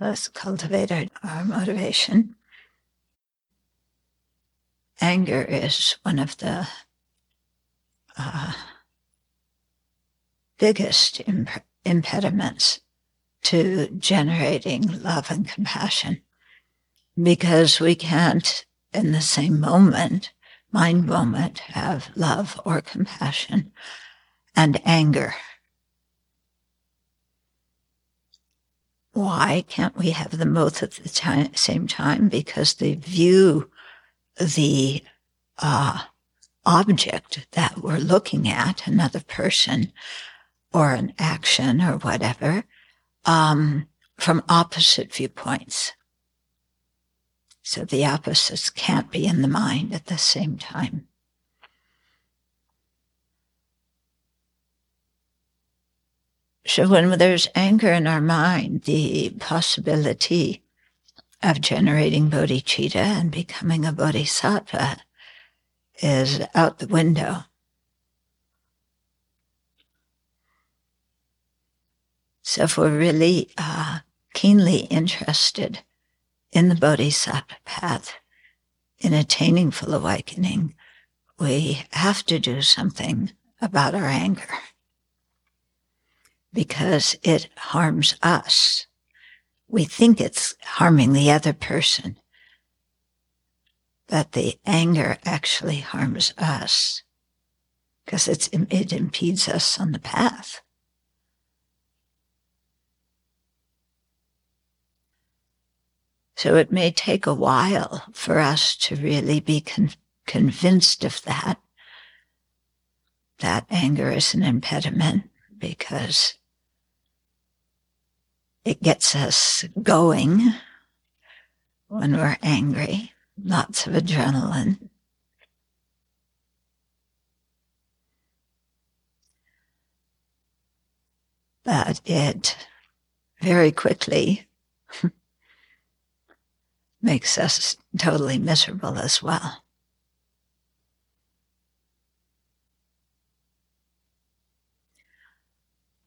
Let's cultivate our, our motivation. Anger is one of the uh, biggest imp- impediments to generating love and compassion because we can't, in the same moment, mind moment, have love or compassion and anger. Why can't we have them both at the time, same time? Because they view the uh, object that we're looking at, another person or an action or whatever, um, from opposite viewpoints. So the opposites can't be in the mind at the same time. So when there's anger in our mind, the possibility of generating bodhicitta and becoming a bodhisattva is out the window. So if we're really uh, keenly interested in the bodhisattva path, in attaining full awakening, we have to do something about our anger because it harms us. We think it's harming the other person, but the anger actually harms us because it's, it impedes us on the path. So it may take a while for us to really be con- convinced of that. That anger is an impediment because it gets us going when we're angry, lots of adrenaline. But it very quickly makes us totally miserable as well.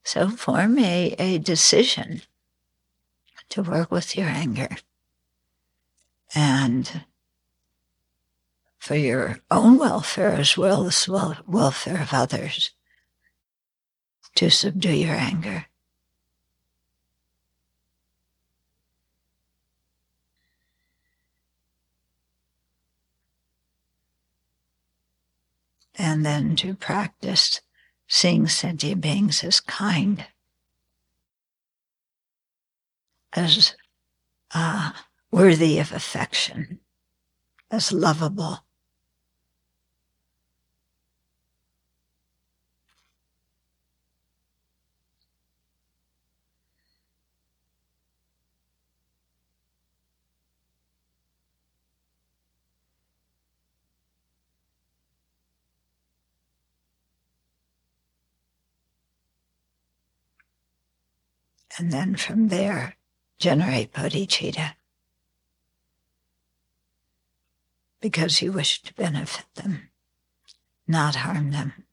So form a, a decision to work with your anger and for your own welfare as well as the welfare of others to subdue your anger. And then to practice seeing sentient beings as kind as uh, worthy of affection, as lovable. And then from there, generate bodhicitta because you wish to benefit them, not harm them.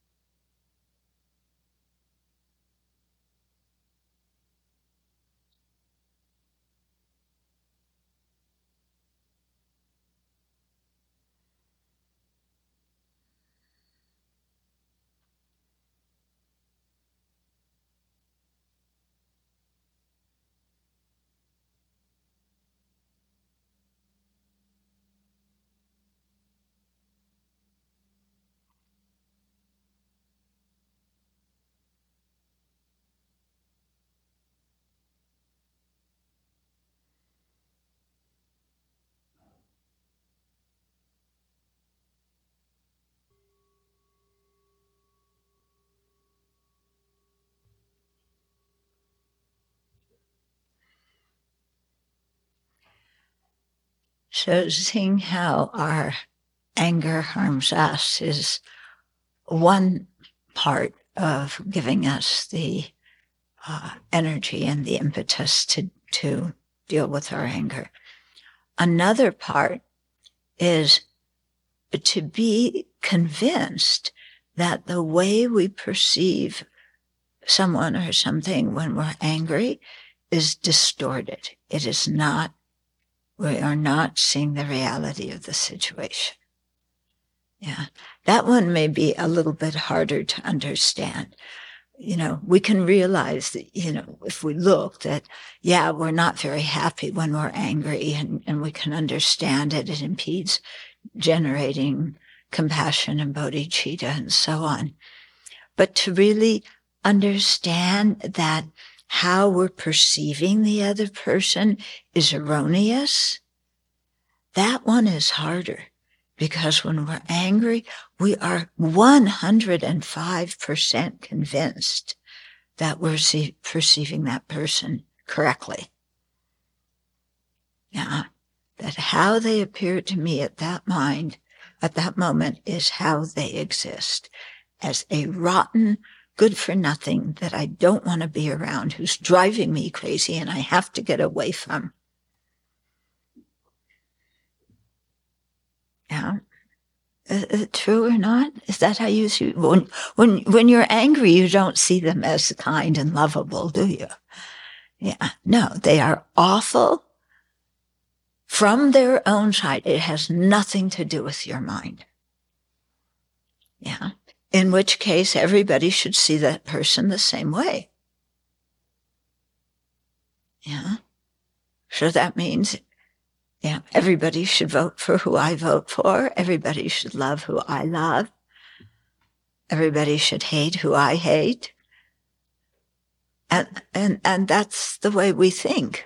So seeing how our anger harms us is one part of giving us the uh, energy and the impetus to, to deal with our anger. Another part is to be convinced that the way we perceive someone or something when we're angry is distorted. It is not, we are not seeing the reality of the situation. Yeah. That one may be a little bit harder to understand. You know, we can realize that, you know, if we look that, yeah, we're not very happy when we're angry and, and we can understand it. It impedes generating compassion and bodhicitta and so on. But to really understand that how we're perceiving the other person is erroneous, that one is harder because when we're angry, we are 105% convinced that we're see- perceiving that person correctly. Yeah. That how they appear to me at that mind, at that moment is how they exist as a rotten, good for nothing that I don't want to be around, who's driving me crazy and I have to get away from. Yeah. Is it true or not? Is that how you see when when when you're angry you don't see them as kind and lovable, do you? Yeah. No, they are awful from their own side. It has nothing to do with your mind. Yeah in which case everybody should see that person the same way. Yeah. So that means, yeah, everybody should vote for who I vote for. Everybody should love who I love. Everybody should hate who I hate. And, and, and that's the way we think.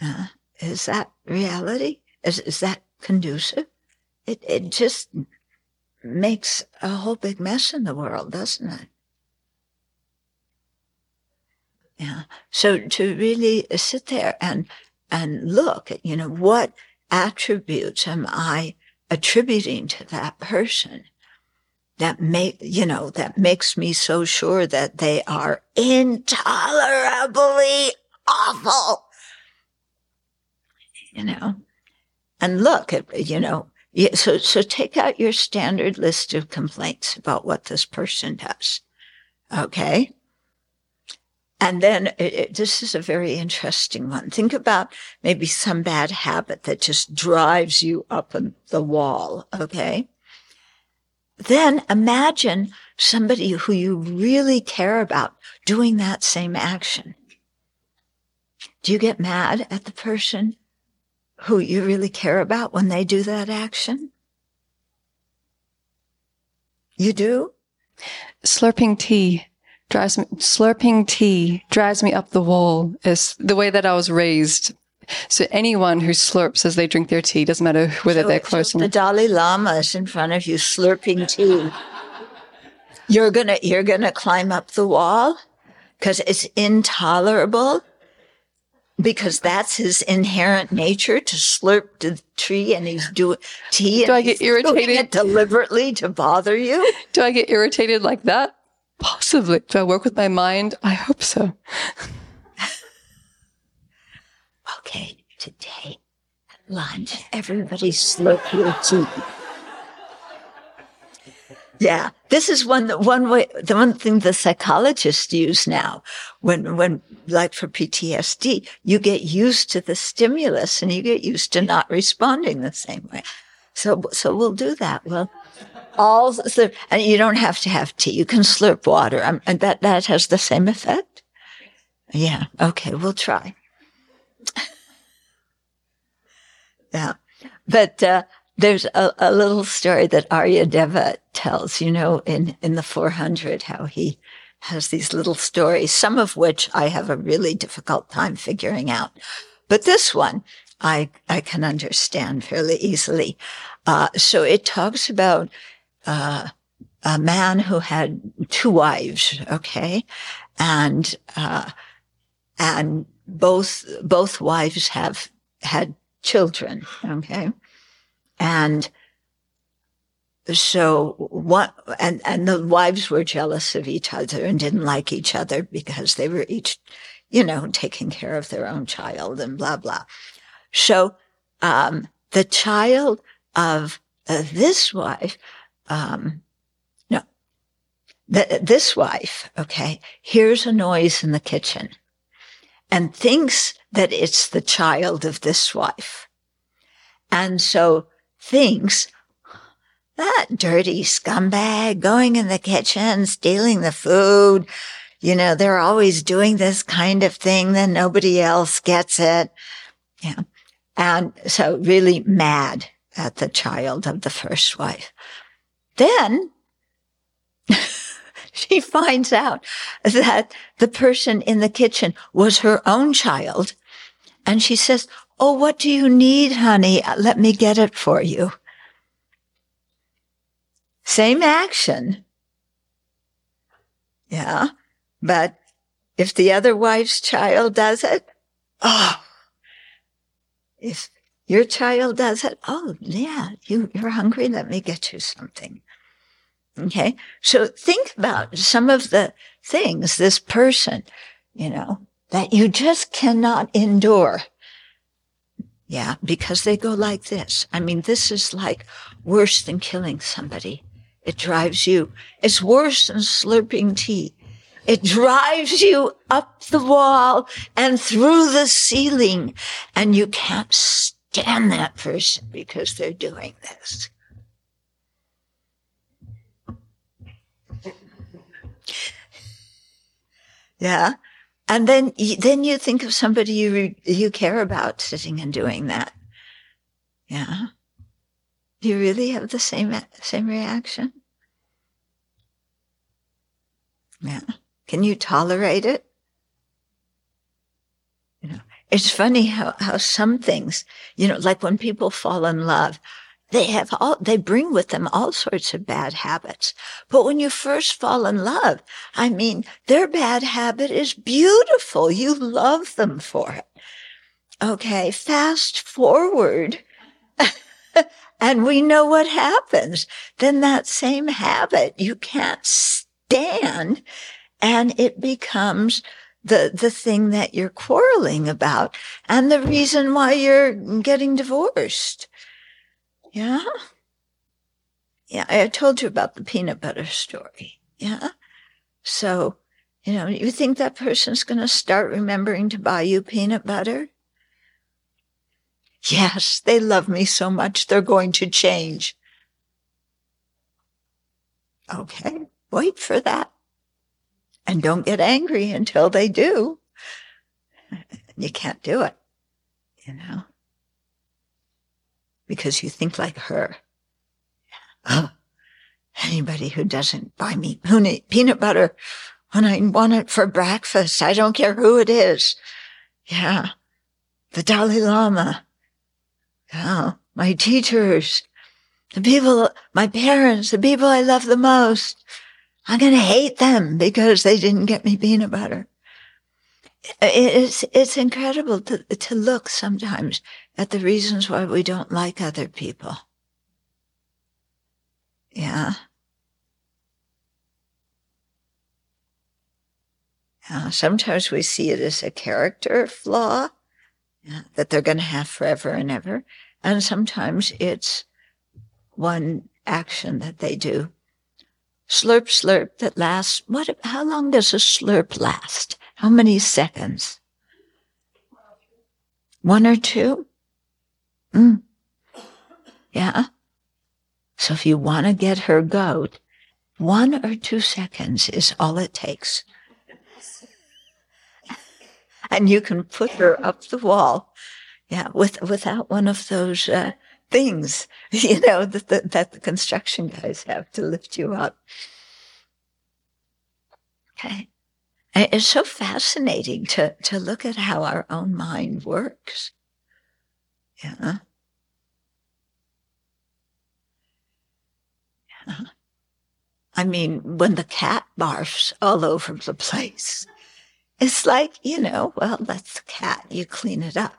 Uh, is that reality? Is, is that conducive? It, it just makes a whole big mess in the world, doesn't it? Yeah. So to really sit there and, and look at, you know, what attributes am I attributing to that person that make, you know, that makes me so sure that they are intolerably awful. You know, and look at, you know, yeah, so, so take out your standard list of complaints about what this person does. Okay. And then it, it, this is a very interesting one. Think about maybe some bad habit that just drives you up the wall. Okay. Then imagine somebody who you really care about doing that same action. Do you get mad at the person who you really care about when they do that action? You do? Slurping tea drives me, slurping tea drives me up the wall is the way that I was raised. So anyone who slurps as they drink their tea, doesn't matter whether so, they're close so or not. The Dalai Lama is in front of you slurping tea. You're gonna, you're gonna climb up the wall because it's intolerable because that's his inherent nature to slurp the tree and he's doing tea. Do I get irritated deliberately to bother you? Do I get irritated like that? Possibly. Do I work with my mind? I hope so. okay, today at lunch, everybody slurp your tea. Yeah, this is one the one way. The one thing the psychologists use now, when when like for PTSD, you get used to the stimulus and you get used to not responding the same way. So so we'll do that. Well, all slurp, and you don't have to have tea. You can slurp water, um, and that that has the same effect. Yeah. Okay, we'll try. yeah, but. Uh, there's a, a, little story that Aryadeva tells, you know, in, in the 400, how he has these little stories, some of which I have a really difficult time figuring out. But this one, I, I can understand fairly easily. Uh, so it talks about, uh, a man who had two wives, okay? And, uh, and both, both wives have had children, okay? And so what, and, and the wives were jealous of each other and didn't like each other because they were each, you know, taking care of their own child and blah, blah. So, um, the child of uh, this wife, um, no, th- this wife, okay, hears a noise in the kitchen and thinks that it's the child of this wife. And so thinks that dirty scumbag going in the kitchen, stealing the food. You know, they're always doing this kind of thing, then nobody else gets it. Yeah. And so really mad at the child of the first wife. Then she finds out that the person in the kitchen was her own child. And she says, Oh, what do you need, honey? Let me get it for you. Same action. Yeah. But if the other wife's child does it, oh, if your child does it, oh, yeah, you, you're hungry. Let me get you something. Okay. So think about some of the things this person, you know, that you just cannot endure. Yeah, because they go like this. I mean, this is like worse than killing somebody. It drives you. It's worse than slurping tea. It drives you up the wall and through the ceiling and you can't stand that person because they're doing this. Yeah. And then, then you think of somebody you, you care about sitting and doing that. Yeah. Do you really have the same, same reaction? Yeah. Can you tolerate it? You know, it's funny how, how some things, you know, like when people fall in love, they have all, they bring with them all sorts of bad habits. But when you first fall in love, I mean, their bad habit is beautiful. You love them for it. Okay. Fast forward. and we know what happens. Then that same habit you can't stand and it becomes the, the thing that you're quarreling about and the reason why you're getting divorced. Yeah. Yeah. I told you about the peanut butter story. Yeah. So, you know, you think that person's going to start remembering to buy you peanut butter? Yes, they love me so much, they're going to change. Okay, wait for that. And don't get angry until they do. You can't do it, you know because you think like her. Oh, anybody who doesn't buy me peanut butter when I want it for breakfast, I don't care who it is. Yeah. The Dalai Lama. Yeah. My teachers, the people, my parents, the people I love the most. I'm going to hate them because they didn't get me peanut butter. It's, it's incredible to, to look sometimes at the reasons why we don't like other people. Yeah. Yeah, sometimes we see it as a character flaw yeah, that they're going to have forever and ever. And sometimes it's one action that they do. Slurp, slurp that lasts. What, how long does a slurp last? How many seconds? One or two? Mm. Yeah. So if you want to get her goat, one or two seconds is all it takes. and you can put her up the wall. Yeah. With, without one of those, uh, things, you know, that the, that the construction guys have to lift you up. Okay. It's so fascinating to, to look at how our own mind works. Yeah. Yeah. I mean, when the cat barfs all over the place, it's like, you know, well, that's the cat. You clean it up.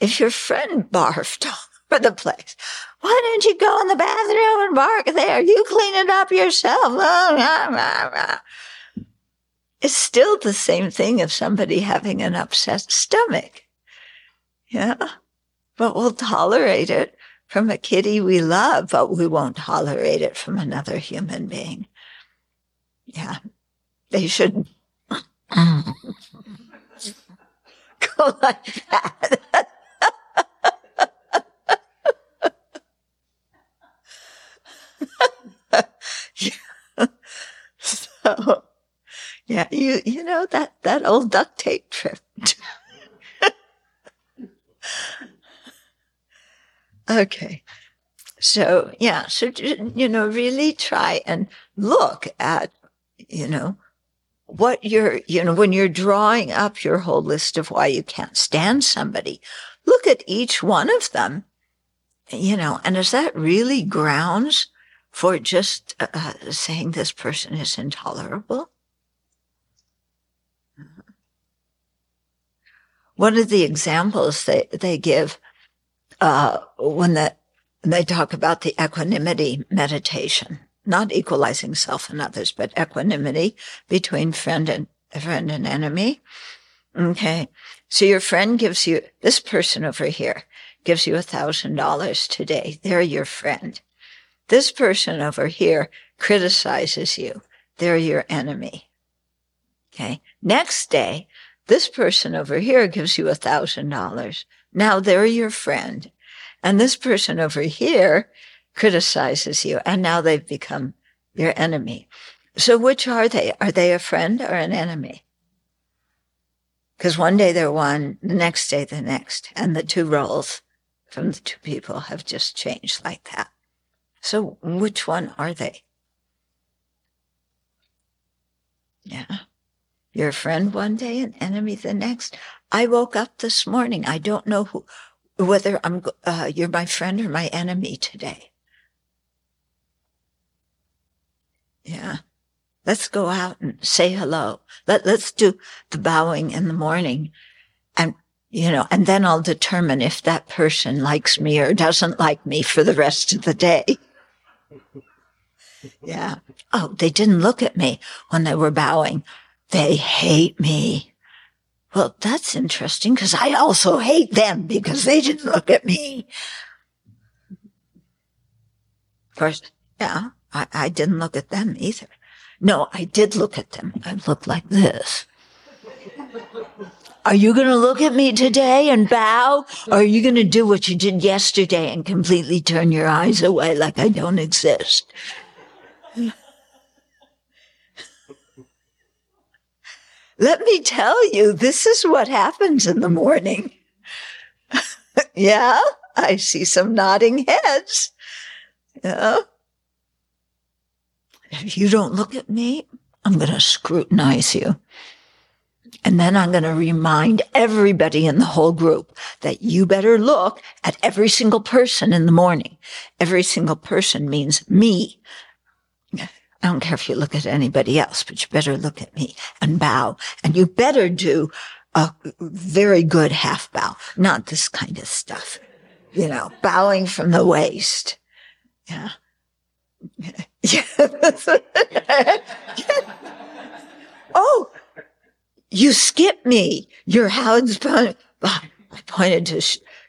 If your friend barfed all over the place, why didn't you go in the bathroom and bark there? You clean it up yourself. Oh, It's still the same thing of somebody having an upset stomach. Yeah but we'll tolerate it from a kitty we love, but we won't tolerate it from another human being. Yeah, they should go like that. yeah. So, yeah, you you know that that old duct tape trip. okay. So, yeah, so you know, really try and look at, you know, what you're, you know, when you're drawing up your whole list of why you can't stand somebody, look at each one of them, you know, and is that really grounds for just uh, uh saying this person is intolerable? One of the examples they, they give uh, when the, they talk about the equanimity meditation not equalizing self and others, but equanimity between friend and friend and enemy. Okay. So your friend gives you, this person over here gives you a thousand dollars today. They're your friend. This person over here criticizes you. They're your enemy. Okay. Next day, this person over here gives you a thousand dollars. Now they're your friend. And this person over here criticizes you, and now they've become your enemy. So which are they? Are they a friend or an enemy? Because one day they're one, the next day the next, and the two roles from the two people have just changed like that. So which one are they? Yeah. You're friend one day and enemy the next. I woke up this morning. I don't know who, whether I'm, uh, you're my friend or my enemy today. Yeah. Let's go out and say hello. Let, let's do the bowing in the morning. And, you know, and then I'll determine if that person likes me or doesn't like me for the rest of the day. Yeah. Oh, they didn't look at me when they were bowing. They hate me. Well, that's interesting because I also hate them because they didn't look at me. Of course, yeah, I, I didn't look at them either. No, I did look at them. I looked like this. Are you going to look at me today and bow? Or are you going to do what you did yesterday and completely turn your eyes away like I don't exist? Let me tell you, this is what happens in the morning. yeah, I see some nodding heads. Yeah. If you don't look at me, I'm going to scrutinize you. And then I'm going to remind everybody in the whole group that you better look at every single person in the morning. Every single person means me. I don't care if you look at anybody else, but you better look at me and bow. And you better do a very good half bow, not this kind of stuff. You know, bowing from the waist. Yeah. oh, you skipped me. Your Howard's point. I pointed to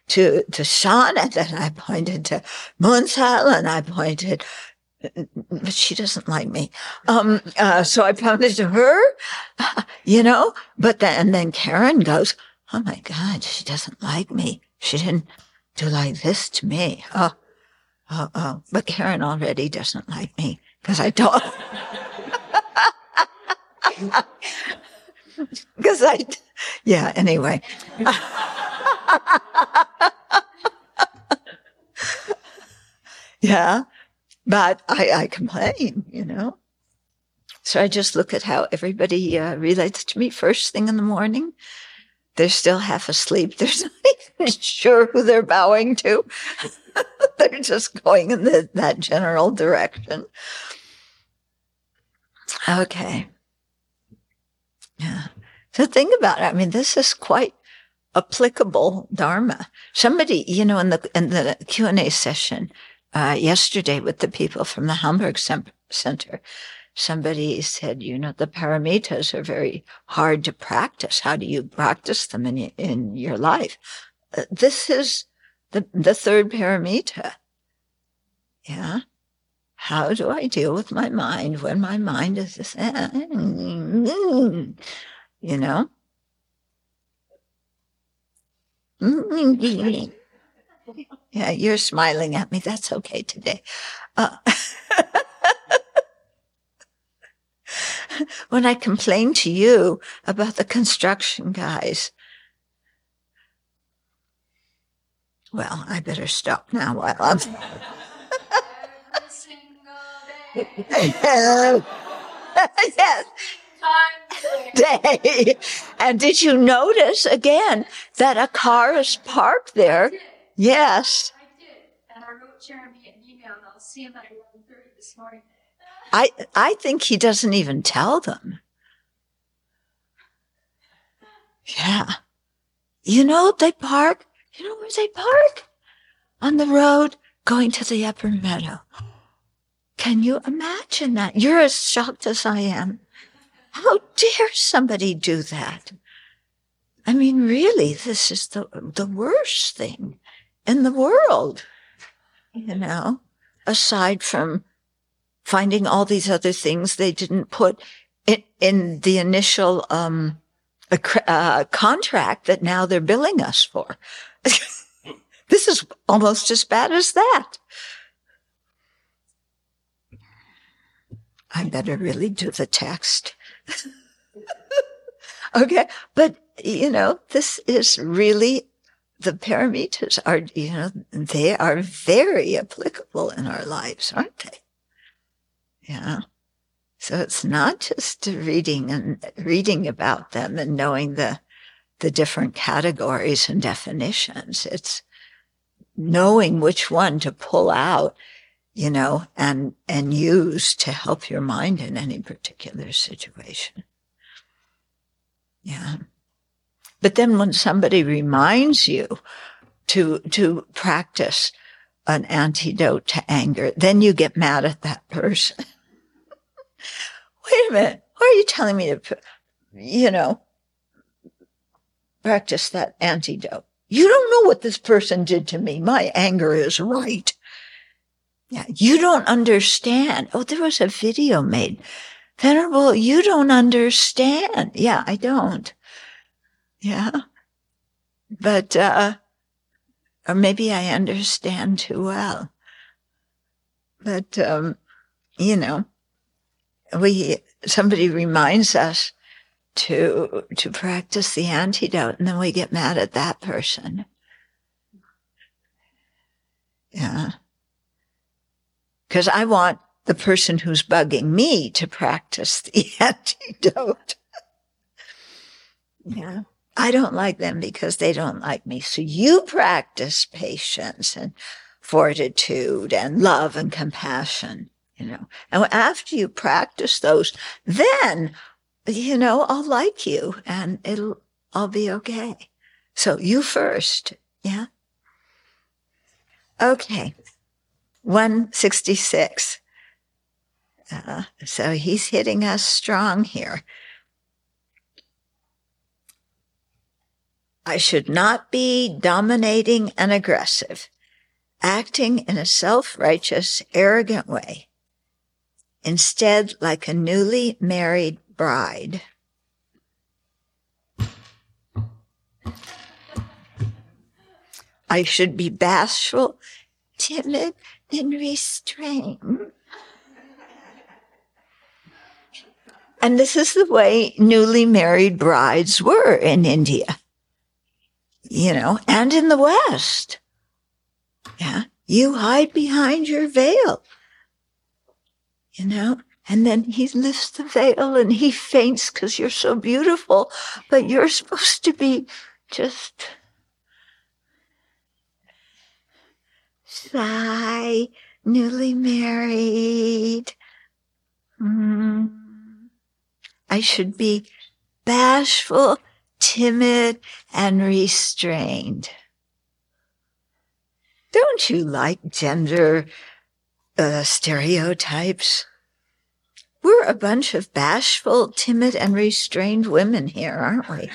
to to Sean, and then I pointed to Moonsal, and I pointed. But she doesn't like me. Um, uh, so I pointed to her, you know, but then, and then Karen goes, Oh my God, she doesn't like me. She didn't do like this to me. Oh, Oh, oh, but Karen already doesn't like me because I don't. Because I, yeah, anyway. yeah, but I, I complain, you know. So I just look at how everybody uh, relates to me first thing in the morning. They're still half asleep. They're not even sure who they're bowing to. They're just going in the, that general direction. Okay. Yeah. So think about it. I mean, this is quite applicable dharma. Somebody, you know, in the in the Q and A session uh, yesterday with the people from the Hamburg Center, somebody said, you know, the paramitas are very hard to practice. How do you practice them in in your life? Uh, this is the, the third paramita. Yeah. How do I deal with my mind when my mind is just, you know? yeah, you're smiling at me. That's okay today. Uh, when I complained to you about the construction guys, well, I better stop now while I'm. yes. Day. And did you notice again that a car is parked there? Yes. I did. And I wrote Jeremy an email and I'll see him at 11.30 this morning. I I think he doesn't even tell them. Yeah. You know, they park, you know where they park? On the road going to the upper meadow. Can you imagine that? You're as shocked as I am. How dare somebody do that? I mean, really, this is the, the worst thing in the world, you know, aside from finding all these other things they didn't put in, in the initial, um, uh, contract that now they're billing us for. this is almost as bad as that. I better really do the text. okay. But, you know, this is really, the paramitas are, you know, they are very applicable in our lives, aren't they? Yeah. So it's not just reading and reading about them and knowing the, the different categories and definitions. It's knowing which one to pull out, you know, and, and use to help your mind in any particular situation. Yeah. But then when somebody reminds you to, to practice an antidote to anger, then you get mad at that person. Wait a minute. Why are you telling me to, you know, practice that antidote? You don't know what this person did to me. My anger is right. Yeah, you don't understand. Oh, there was a video made. Venerable, you don't understand. Yeah, I don't. Yeah. But, uh, or maybe I understand too well. But, um, you know, we, somebody reminds us to, to practice the antidote and then we get mad at that person. Yeah. Cause I want the person who's bugging me to practice the antidote. yeah. I don't like them because they don't like me. So you practice patience and fortitude and love and compassion, you know. And after you practice those, then, you know, I'll like you and it'll, I'll be okay. So you first. Yeah. Okay. 166. Uh, so he's hitting us strong here. I should not be dominating and aggressive, acting in a self-righteous, arrogant way. Instead, like a newly married bride. I should be bashful, timid, and restrained. And this is the way newly married brides were in India you know, and in the West. Yeah. You hide behind your veil, you know, and then he lifts the veil and he faints because you're so beautiful, but you're supposed to be just shy, newly married. Mm. I should be bashful timid and restrained. Don't you like gender uh, stereotypes? We're a bunch of bashful, timid, and restrained women here, aren't we?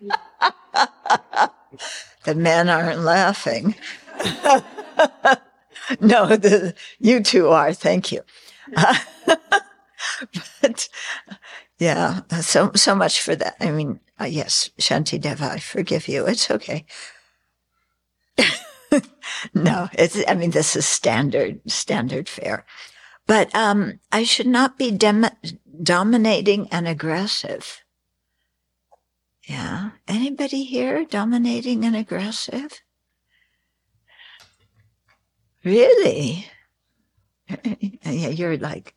the men aren't laughing. no, the, you two are. Thank you. But Yeah. So, so much for that. I mean, uh, yes, Shanti Deva, I forgive you. It's okay. no, it's, I mean, this is standard, standard fare. But, um, I should not be dem- dominating and aggressive. Yeah. Anybody here dominating and aggressive? Really? Yeah, you're like,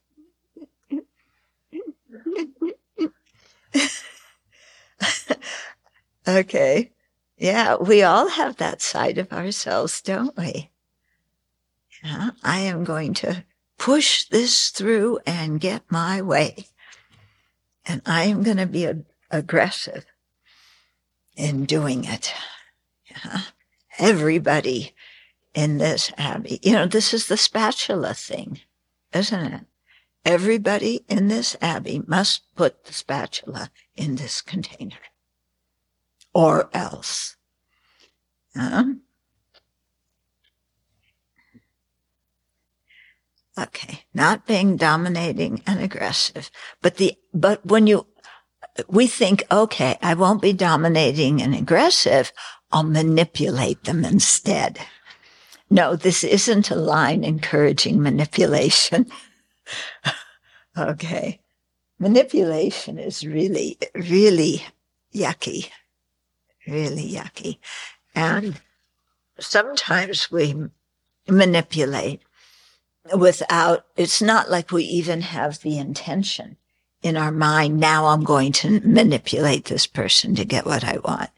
okay. Yeah, we all have that side of ourselves, don't we? Yeah, I am going to push this through and get my way. And I am going to be a- aggressive in doing it. Yeah. Everybody in this abbey, you know, this is the spatula thing, isn't it? Everybody in this abbey must put the spatula in this container or else. Huh? Okay, not being dominating and aggressive, but the, but when you, we think, okay, I won't be dominating and aggressive. I'll manipulate them instead. No, this isn't a line encouraging manipulation. okay. Manipulation is really, really yucky. Really yucky. And sometimes we manipulate without, it's not like we even have the intention in our mind. Now I'm going to manipulate this person to get what I want.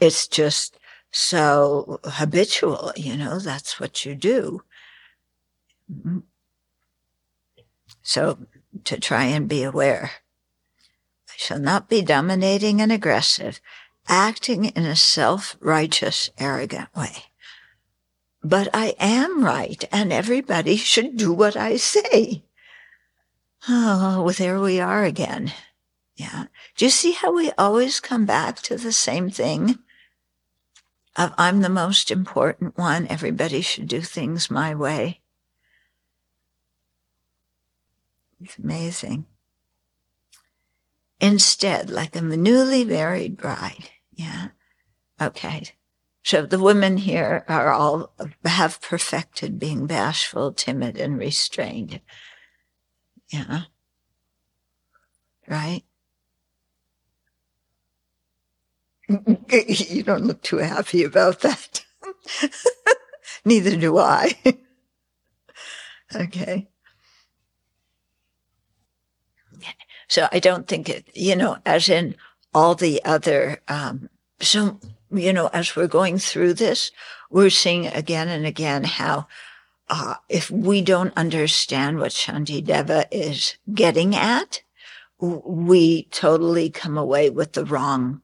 It's just so habitual, you know, that's what you do. So to try and be aware. I shall not be dominating and aggressive, acting in a self-righteous, arrogant way. But I am right and everybody should do what I say. Oh, well, there we are again. Yeah. Do you see how we always come back to the same thing? Of I'm the most important one. Everybody should do things my way. It's amazing. Instead, like a newly married bride. Yeah. Okay. So the women here are all have perfected being bashful, timid, and restrained. Yeah. Right? You don't look too happy about that. Neither do I. okay. So I don't think it, you know, as in all the other, um, so, you know, as we're going through this, we're seeing again and again how, uh, if we don't understand what Shanti Deva is getting at, we totally come away with the wrong,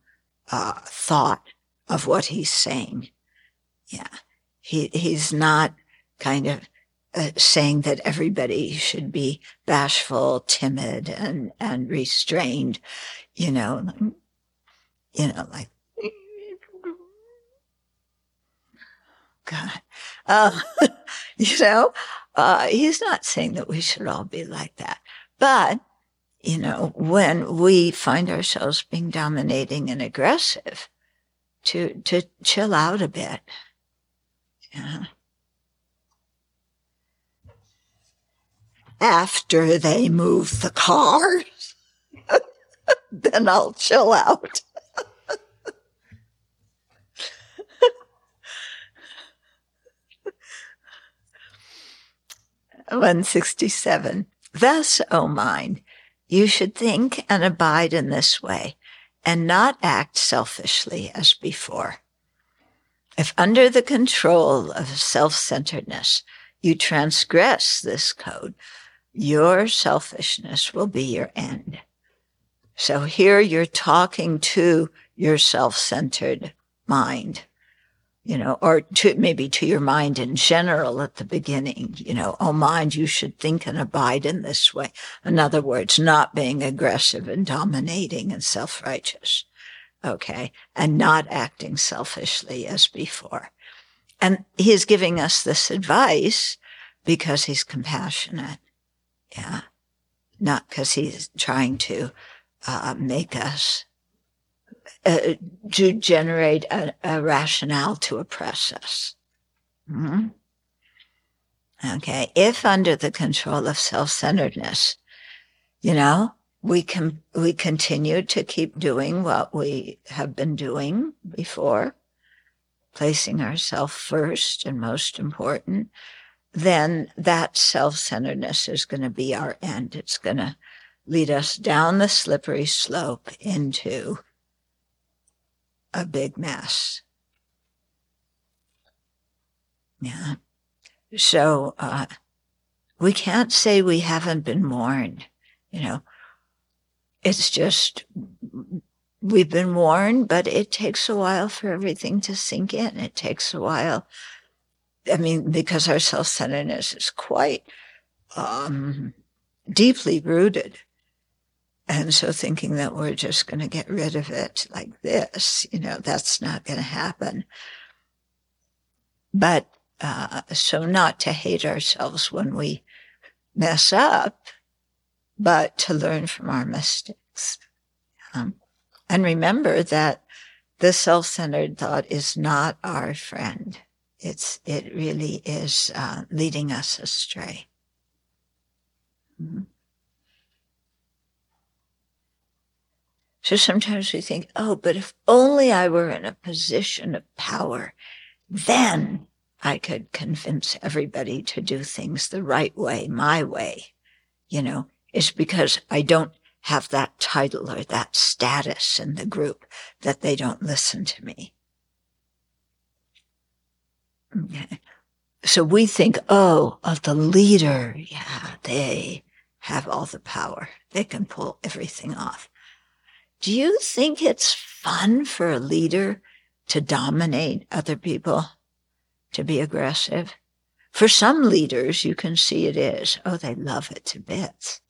uh, thought of what he's saying. Yeah. He, he's not kind of uh, saying that everybody should be bashful, timid, and and restrained. You know, you know, like God, uh, you know, uh, he's not saying that we should all be like that, but you know, when we find ourselves being dominating and aggressive, to to chill out a bit. Yeah. After they move the cars, then I'll chill out. 167. Thus, O mind, you should think and abide in this way and not act selfishly as before. If under the control of self-centeredness, you transgress this code, your selfishness will be your end. So here you're talking to your self-centered mind, you know, or to maybe to your mind in general at the beginning, you know, oh mind, you should think and abide in this way. In other words, not being aggressive and dominating and self-righteous. Okay. And not acting selfishly as before. And he's giving us this advice because he's compassionate. Yeah. Not because he's trying to uh, make us uh, to generate a, a, rationale to oppress us. Mm-hmm. Okay, if under the control of self-centeredness, you know, we can we continue to keep doing what we have been doing before, placing ourselves first and most important, then that self-centeredness is going to be our end. It's going to lead us down the slippery slope into a big mess. Yeah. So, uh, we can't say we haven't been warned. You know, it's just, we've been warned, but it takes a while for everything to sink in. It takes a while. I mean, because our self-centeredness is quite, um, deeply rooted. And so thinking that we're just going to get rid of it like this, you know, that's not going to happen. But, uh, so not to hate ourselves when we mess up, but to learn from our mistakes. Um, and remember that the self-centered thought is not our friend. It's, it really is, uh, leading us astray. Mm-hmm. So sometimes we think, oh, but if only I were in a position of power, then I could convince everybody to do things the right way, my way. You know, it's because I don't have that title or that status in the group that they don't listen to me. So we think, oh, of the leader. Yeah, they have all the power. They can pull everything off. Do you think it's fun for a leader to dominate other people, to be aggressive? For some leaders, you can see it is. Oh, they love it to bits.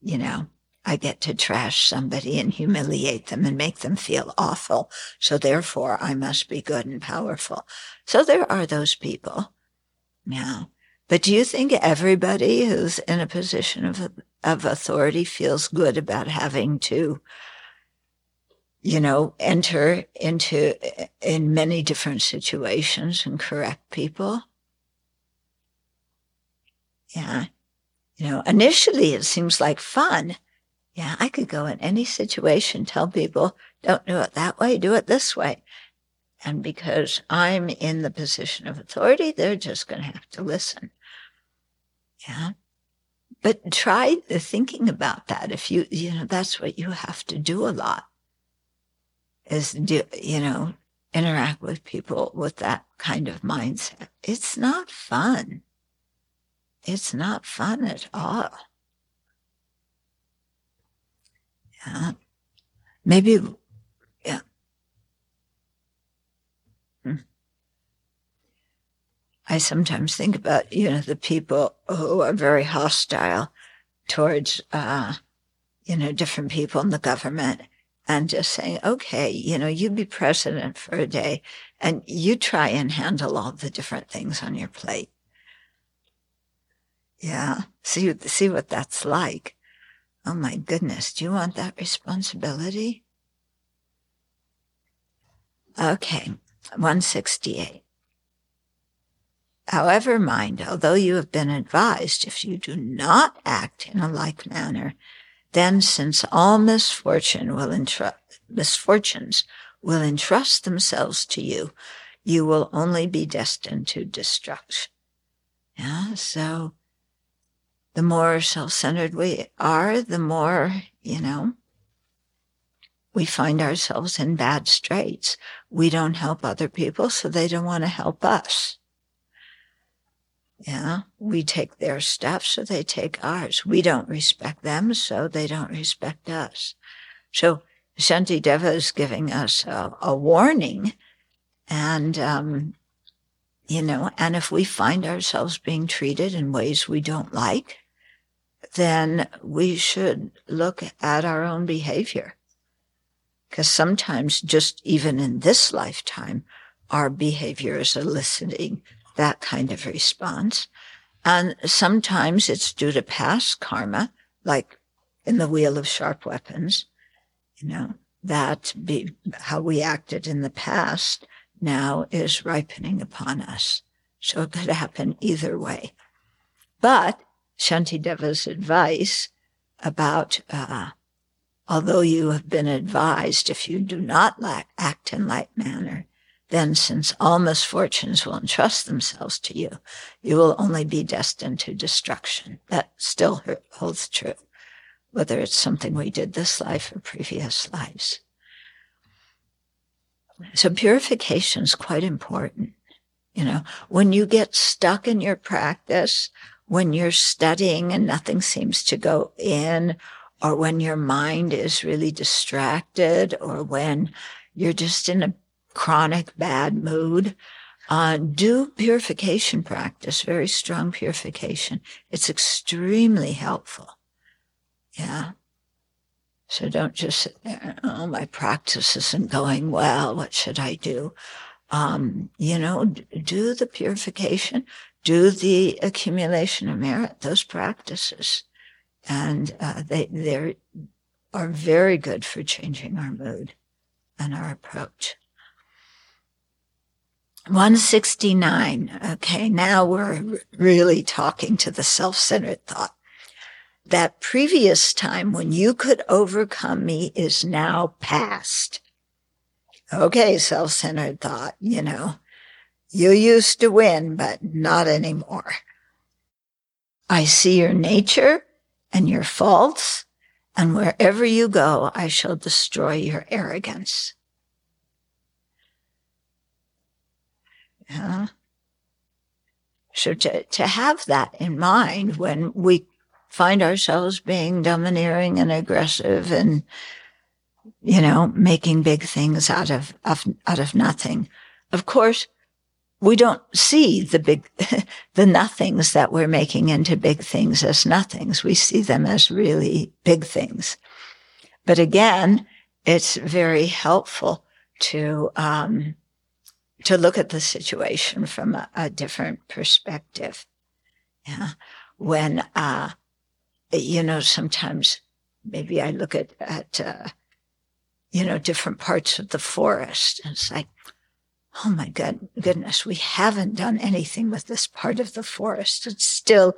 You know, I get to trash somebody and humiliate them and make them feel awful. So therefore I must be good and powerful. So there are those people. Yeah. But do you think everybody who's in a position of, of authority feels good about having to you know, enter into in many different situations and correct people. Yeah. You know, initially it seems like fun. Yeah, I could go in any situation, tell people, don't do it that way, do it this way. And because I'm in the position of authority, they're just going to have to listen. Yeah. But try thinking about that. If you, you know, that's what you have to do a lot is do, you know, interact with people with that kind of mindset. It's not fun. It's not fun at all. Yeah. Maybe, yeah. Hmm. I sometimes think about, you know, the people who are very hostile towards, uh, you know, different people in the government and just saying, okay, you know, you be president for a day and you try and handle all the different things on your plate. Yeah. See, see what that's like. Oh my goodness. Do you want that responsibility? Okay. 168. However, mind, although you have been advised, if you do not act in a like manner, then since all misfortune will entrust, misfortunes will entrust themselves to you, you will only be destined to destruction. Yeah. So the more self-centered we are, the more, you know, we find ourselves in bad straits. We don't help other people, so they don't want to help us. Yeah. We take their stuff, so they take ours. We don't respect them, so they don't respect us. So Shantideva is giving us a, a warning. And, um, you know, and if we find ourselves being treated in ways we don't like, then we should look at our own behavior. Because sometimes just even in this lifetime, our behavior is eliciting that kind of response. And sometimes it's due to past karma, like in the wheel of sharp weapons. You know, that be how we acted in the past now is ripening upon us. So it could happen either way. But Shantideva's advice about, uh, although you have been advised, if you do not act in like manner, then since all misfortunes will entrust themselves to you, you will only be destined to destruction. That still holds true, whether it's something we did this life or previous lives. So purification is quite important. You know, when you get stuck in your practice, when you're studying and nothing seems to go in, or when your mind is really distracted, or when you're just in a chronic bad mood, uh, do purification practice, very strong purification. It's extremely helpful. Yeah. So don't just sit there, oh, my practice isn't going well. What should I do? Um, you know, do the purification, do the accumulation of merit, those practices. And uh, they they are very good for changing our mood and our approach. 169. Okay, now we're really talking to the self-centered thought. That previous time when you could overcome me is now past. Okay, self-centered thought, you know, you used to win, but not anymore. I see your nature and your faults, and wherever you go, I shall destroy your arrogance. Yeah. So to, to have that in mind when we find ourselves being domineering and aggressive and, you know, making big things out of, of out of nothing. Of course, we don't see the big, the nothings that we're making into big things as nothings. We see them as really big things. But again, it's very helpful to, um, to look at the situation from a, a different perspective. Yeah. When, uh, you know, sometimes maybe I look at, at, uh, you know, different parts of the forest and it's like, oh my God, goodness, we haven't done anything with this part of the forest. It's still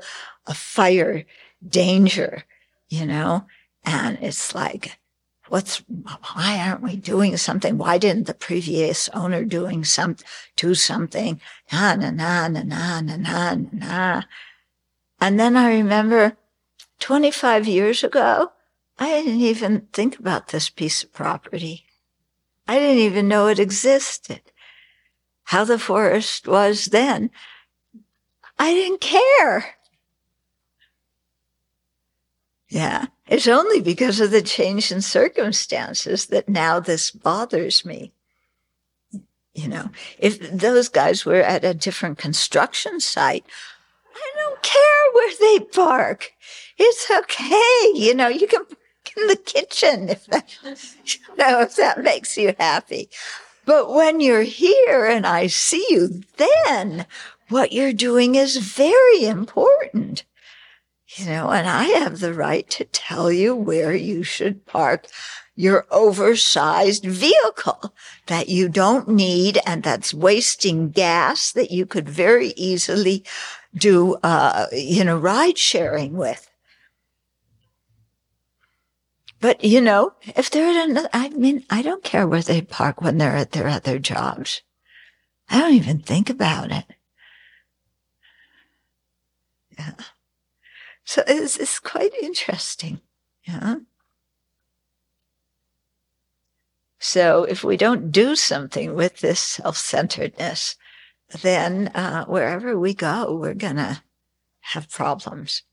a fire danger, you know? And it's like, what's, why aren't we doing something? Why didn't the previous owner doing some, do something? Na, na, na, na, na, na, na, na. And then I remember 25 years ago, I didn't even think about this piece of property. I didn't even know it existed how the forest was then. I didn't care. Yeah. It's only because of the change in circumstances that now this bothers me. You know, if those guys were at a different construction site, I don't care where they park. It's okay. You know, you can park in the kitchen if that, you know, if that makes you happy. But when you're here and I see you, then what you're doing is very important. You know, and I have the right to tell you where you should park your oversized vehicle that you don't need and that's wasting gas that you could very easily do, uh, you know, ride sharing with. But you know, if they're at another, I mean, I don't care where they park when they're at their other jobs. I don't even think about it. Yeah. So it's, it's quite interesting. Yeah. So if we don't do something with this self-centeredness, then uh, wherever we go, we're gonna have problems.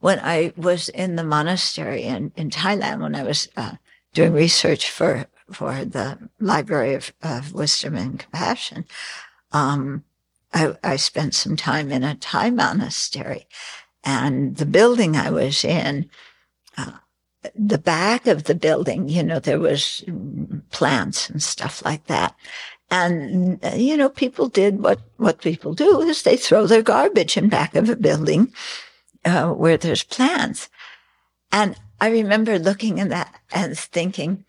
When I was in the monastery in, in Thailand, when I was uh, doing research for for the Library of, of Wisdom and Compassion, um, I, I spent some time in a Thai monastery, and the building I was in, uh, the back of the building, you know, there was plants and stuff like that. And, you know, people did what, what people do is they throw their garbage in back of a building uh, where there's plants. And I remember looking at that and thinking,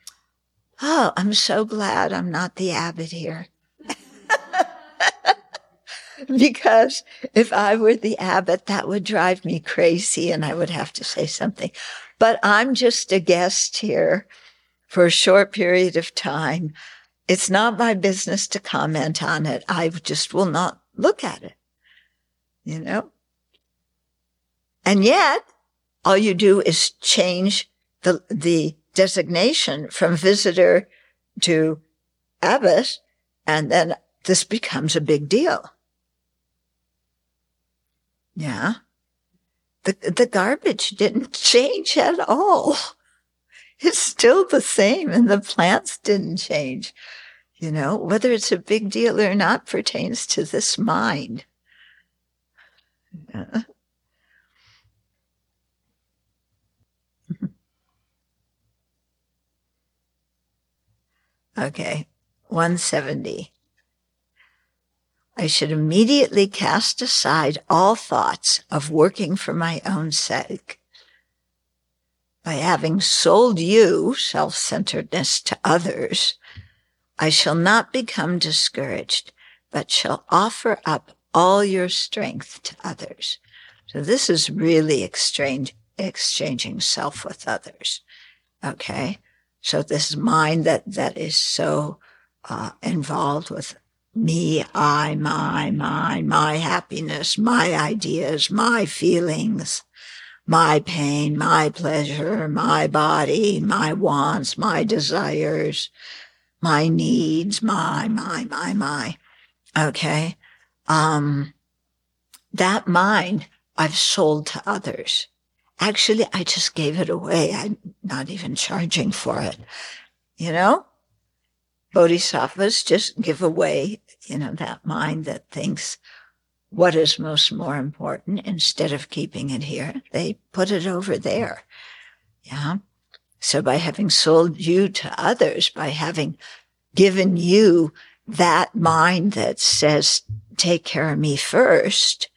oh, I'm so glad I'm not the abbot here. because if I were the abbot, that would drive me crazy and I would have to say something. But I'm just a guest here for a short period of time. It's not my business to comment on it. I just will not look at it, you know? And yet all you do is change the, the designation from visitor to abbot. And then this becomes a big deal. Yeah. The, the garbage didn't change at all. It's still the same and the plants didn't change. You know, whether it's a big deal or not pertains to this mind. Yeah. Okay. 170. I should immediately cast aside all thoughts of working for my own sake. By having sold you, self-centeredness, to others, I shall not become discouraged, but shall offer up all your strength to others. So this is really exchange, exchanging self with others. Okay. So this mind that, that is so uh, involved with me, I, my, my, my happiness, my ideas, my feelings, my pain, my pleasure, my body, my wants, my desires, my needs, my, my, my, my. Okay. Um, that mind I've sold to others. Actually, I just gave it away. I'm not even charging for it. You know? bodhisattvas just give away, you know, that mind that thinks what is most more important instead of keeping it here. They put it over there. Yeah. So by having sold you to others, by having given you that mind that says, take care of me first.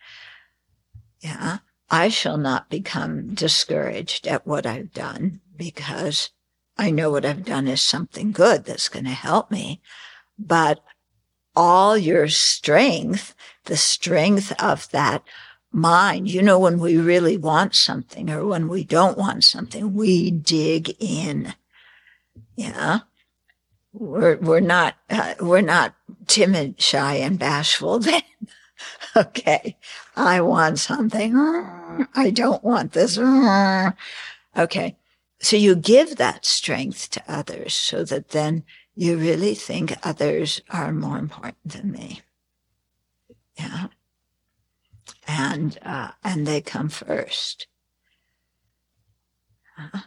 Yeah. I shall not become discouraged at what I've done because I know what I've done is something good that's going to help me. But all your strength, the strength of that mind, you know, when we really want something or when we don't want something, we dig in. Yeah. We're, we're not, uh, we're not timid, shy and bashful then. okay. I want something. I don't want this. Okay. So you give that strength to others so that then you really think others are more important than me. Yeah. And, uh, and they come first. Uh,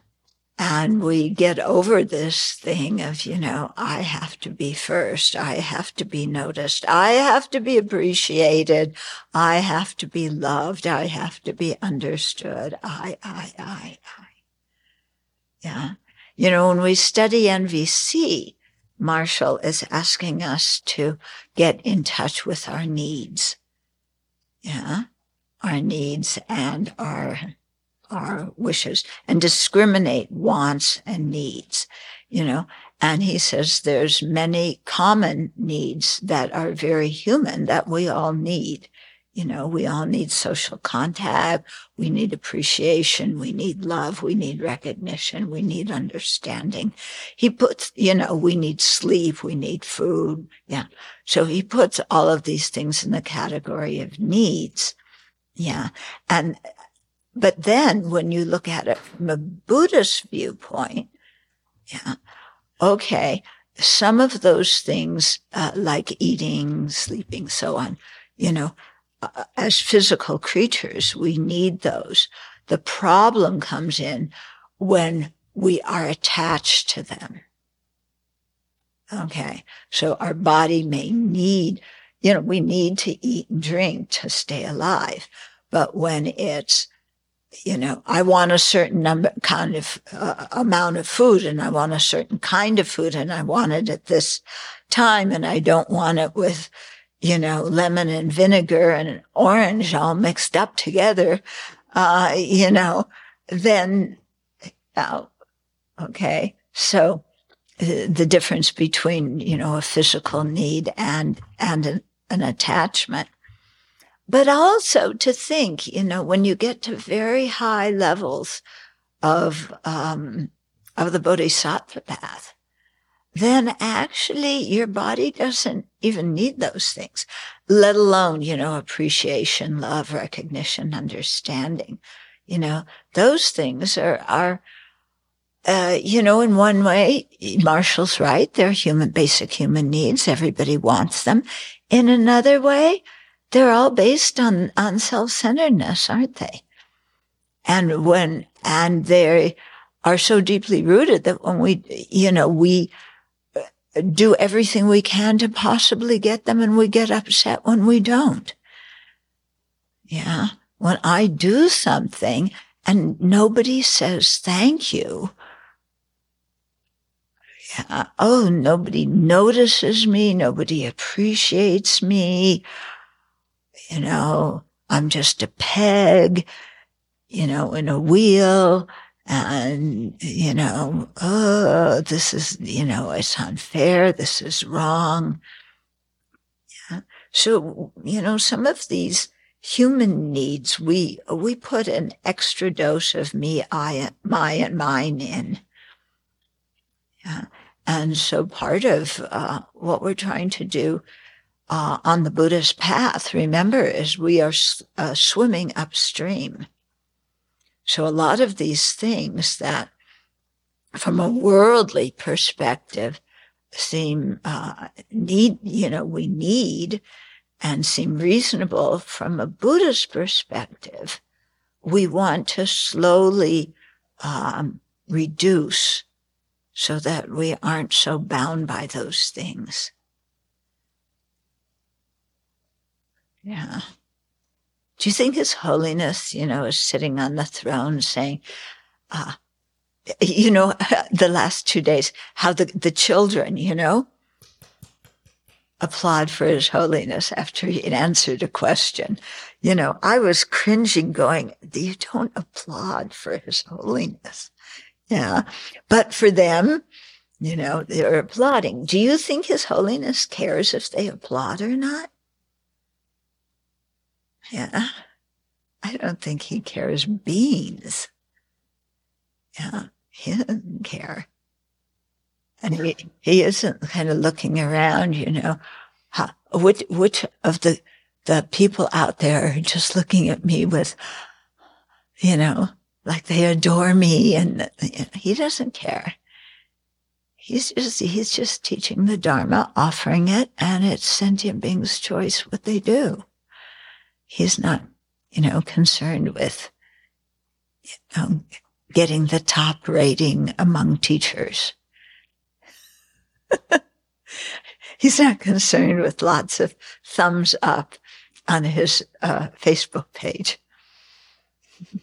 and we get over this thing of, you know, I have to be first. I have to be noticed. I have to be appreciated. I have to be loved. I have to be understood. I, I, I, I. Yeah. You know, when we study NVC, Marshall is asking us to get in touch with our needs. Yeah. Our needs and our, our wishes and discriminate wants and needs, you know, and he says there's many common needs that are very human that we all need. You know, we all need social contact. We need appreciation. We need love. We need recognition. We need understanding. He puts, you know, we need sleep. We need food. Yeah. So he puts all of these things in the category of needs. Yeah. And, but then when you look at it from a Buddhist viewpoint, yeah, okay, some of those things, uh, like eating, sleeping, so on, you know, uh, as physical creatures, we need those. The problem comes in when we are attached to them. Okay. So our body may need, you know, we need to eat and drink to stay alive. But when it's, you know, I want a certain number, kind of uh, amount of food and I want a certain kind of food and I want it at this time and I don't want it with, you know, lemon and vinegar and an orange all mixed up together, uh, you know, then out. Okay. So the difference between, you know, a physical need and, and an, an attachment. But also to think, you know, when you get to very high levels of, um, of the bodhisattva path, then actually your body doesn't even need those things, let alone, you know, appreciation, love, recognition, understanding. You know, those things are, are, uh, you know, in one way, Marshall's right. They're human, basic human needs. Everybody wants them. In another way, they're all based on, on self-centeredness, aren't they? And when, and they are so deeply rooted that when we, you know, we uh, do everything we can to possibly get them and we get upset when we don't. Yeah. When I do something and nobody says thank you, yeah, oh, nobody notices me. Nobody appreciates me. You know, I'm just a peg, you know, in a wheel. And, you know, oh, this is, you know, it's unfair. This is wrong. Yeah. So, you know, some of these human needs, we, we put an extra dose of me, I, my, and mine in. Yeah. And so part of uh, what we're trying to do uh, on the Buddhist path, remember, is we are uh, swimming upstream. So a lot of these things that from a worldly perspective seem uh, need, you know, we need and seem reasonable from a Buddhist perspective, we want to slowly um, reduce so that we aren't so bound by those things. Yeah. Do you think His Holiness, you know, is sitting on the throne saying, uh, you know, the last two days, how the, the children, you know, applaud for His Holiness after he answered a question. You know, I was cringing going, you don't applaud for His Holiness. Yeah. But for them, you know, they're applauding. Do you think His Holiness cares if they applaud or not? Yeah. I don't think he cares beans. Yeah. He doesn't care. And he, he isn't kind of looking around, you know, how, which, which of the, the people out there are just looking at me with, you know, like they adore me and he doesn't care. He's just, he's just teaching the Dharma, offering it, and it's sentient beings' choice what they do. He's not, you know, concerned with, you know, getting the top rating among teachers. he's not concerned with lots of thumbs up on his uh, Facebook page.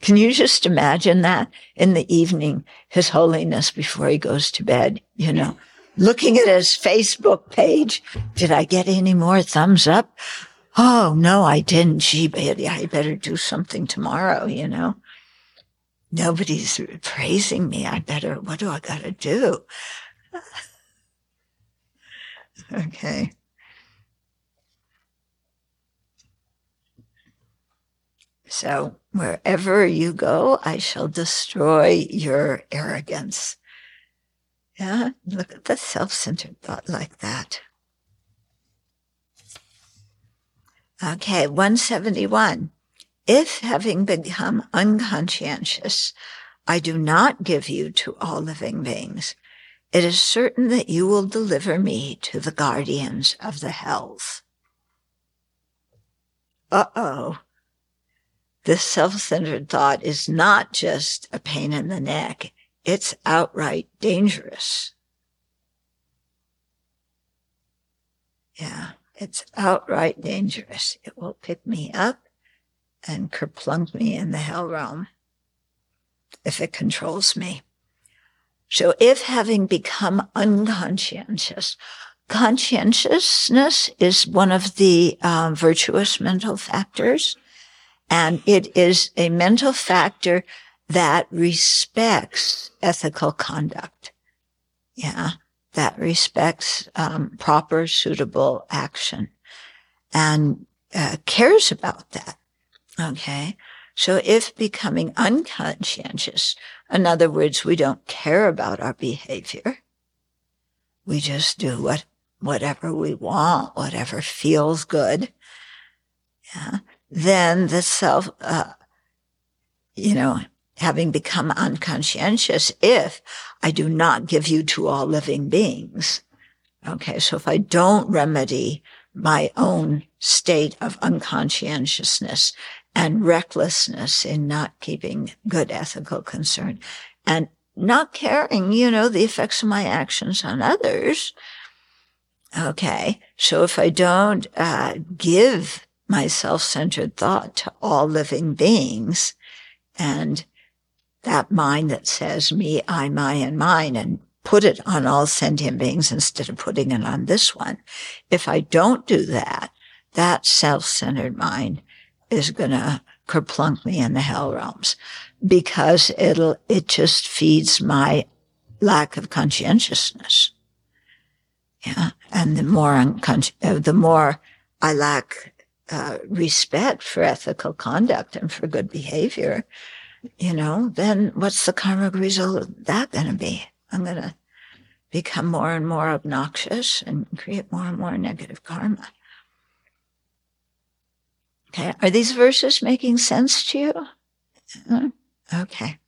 Can you just imagine that in the evening, His Holiness before he goes to bed, you know, looking at his Facebook page. Did I get any more thumbs up? Oh, no, I didn't. Gee, baby, I better do something tomorrow, you know. Nobody's praising me. I better, what do I got to do? okay. So wherever you go, I shall destroy your arrogance. Yeah, look at the self-centered thought like that. Okay, 171. If having become unconscientious, I do not give you to all living beings, it is certain that you will deliver me to the guardians of the hells. Uh-oh. This self-centered thought is not just a pain in the neck. It's outright dangerous. Yeah, it's outright dangerous. It will pick me up and kerplunk me in the hell realm if it controls me. So if having become unconscientious, conscientiousness is one of the um, virtuous mental factors And it is a mental factor that respects ethical conduct. Yeah. That respects um, proper, suitable action and uh, cares about that. Okay. So if becoming unconscientious, in other words, we don't care about our behavior, we just do what, whatever we want, whatever feels good. Yeah. Then the self, uh, you know, having become unconscientious, if I do not give you to all living beings. Okay. So if I don't remedy my own state of unconscientiousness and recklessness in not keeping good ethical concern and not caring, you know, the effects of my actions on others. Okay. So if I don't uh, give my self-centered thought to all living beings and that mind that says me, I, my, and mine and put it on all sentient beings instead of putting it on this one. If I don't do that, that self-centered mind is going to kerplunk me in the hell realms because it'll, it just feeds my lack of conscientiousness. Yeah. And the more unconscious, uh, the more I lack uh, respect for ethical conduct and for good behavior, you know, then what's the karmic result of that going to be? I'm going to become more and more obnoxious and create more and more negative karma. Okay. Are these verses making sense to you? Uh, okay.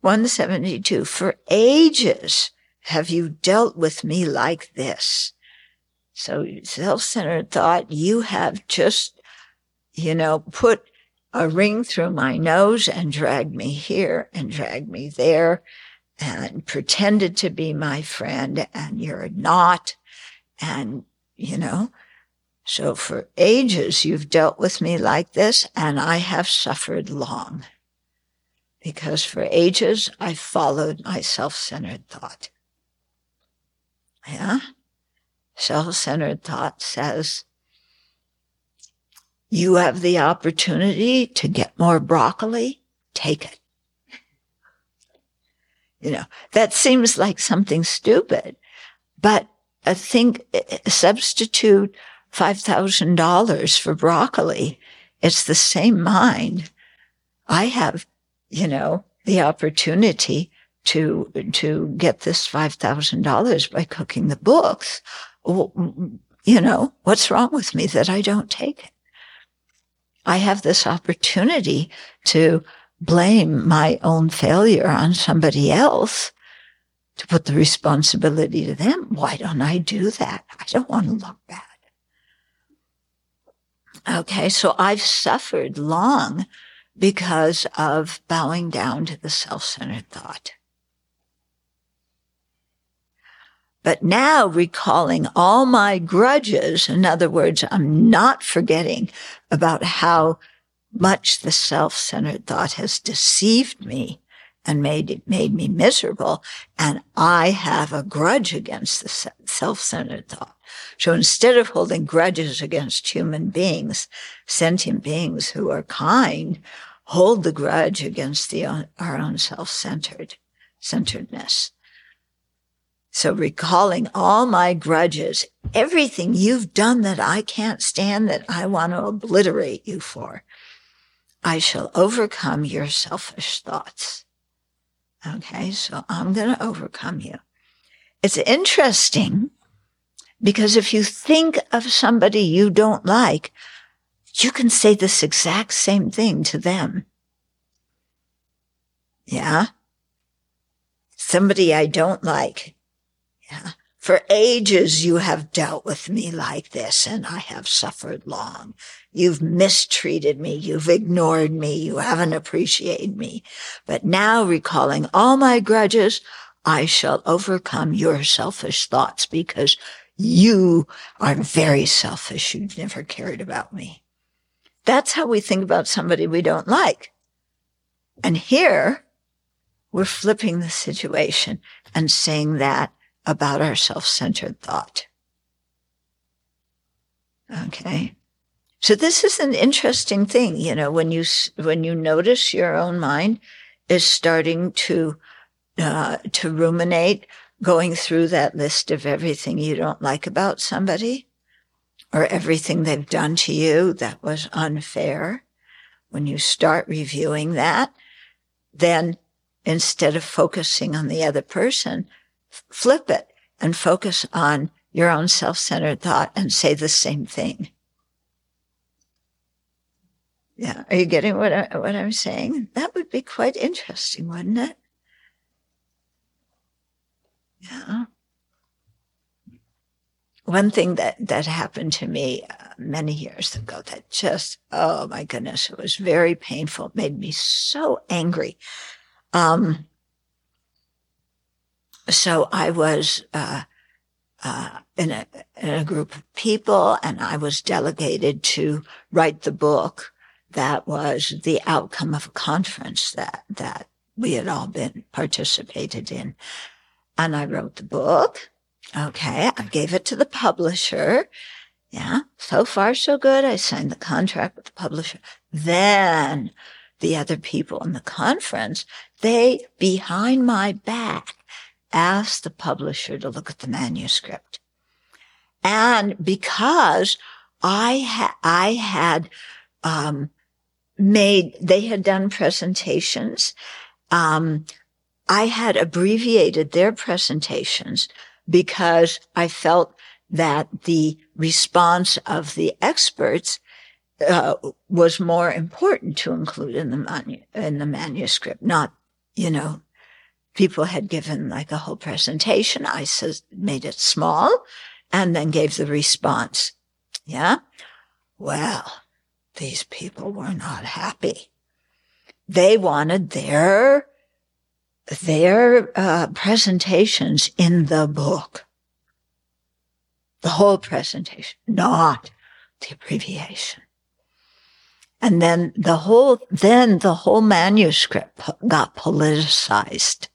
172. For ages have you dealt with me like this. So self-centered thought, you have just, you know, put a ring through my nose and dragged me here and dragged me there and pretended to be my friend and you're not. And, you know, so for ages, you've dealt with me like this and I have suffered long because for ages I followed my self-centered thought. Yeah. Self-centered thought says, you have the opportunity to get more broccoli. Take it. You know, that seems like something stupid, but I think substitute $5,000 for broccoli. It's the same mind. I have, you know, the opportunity to, to get this $5,000 by cooking the books. You know, what's wrong with me that I don't take it? I have this opportunity to blame my own failure on somebody else to put the responsibility to them. Why don't I do that? I don't want to look bad. Okay. So I've suffered long because of bowing down to the self-centered thought. But now recalling all my grudges, in other words, I'm not forgetting about how much the self-centered thought has deceived me and made it made me miserable. And I have a grudge against the self-centered thought. So instead of holding grudges against human beings, sentient beings who are kind, hold the grudge against the, our own self-centered, centeredness. So recalling all my grudges, everything you've done that I can't stand, that I want to obliterate you for, I shall overcome your selfish thoughts. Okay. So I'm going to overcome you. It's interesting because if you think of somebody you don't like, you can say this exact same thing to them. Yeah. Somebody I don't like. Yeah. For ages you have dealt with me like this and I have suffered long. You've mistreated me. You've ignored me. You haven't appreciated me. But now recalling all my grudges, I shall overcome your selfish thoughts because you are very selfish. You've never cared about me. That's how we think about somebody we don't like. And here we're flipping the situation and saying that about our self-centered thought. Okay. So this is an interesting thing, you know, when you when you notice your own mind is starting to uh, to ruminate, going through that list of everything you don't like about somebody, or everything they've done to you that was unfair. When you start reviewing that, then instead of focusing on the other person, flip it and focus on your own self-centered thought and say the same thing. Yeah. Are you getting what, I, what I'm saying? That would be quite interesting, wouldn't it? Yeah. One thing that, that happened to me uh, many years ago that just, oh my goodness, it was very painful. Made me so angry. Um, so I was, uh, uh, in a, in a group of people and I was delegated to write the book that was the outcome of a conference that, that we had all been participated in. And I wrote the book. Okay. I gave it to the publisher. Yeah. So far, so good. I signed the contract with the publisher. Then the other people in the conference, they behind my back asked the publisher to look at the manuscript. And because I had, I had, um, made, they had done presentations. Um, I had abbreviated their presentations because I felt that the response of the experts uh, was more important to include in the manu- in the manuscript, not you know people had given like a whole presentation. I made it small and then gave the response. Yeah. Well, these people were not happy. They wanted their, their uh, presentations in the book. The whole presentation, not the abbreviation. And then the whole, then the whole manuscript got politicized,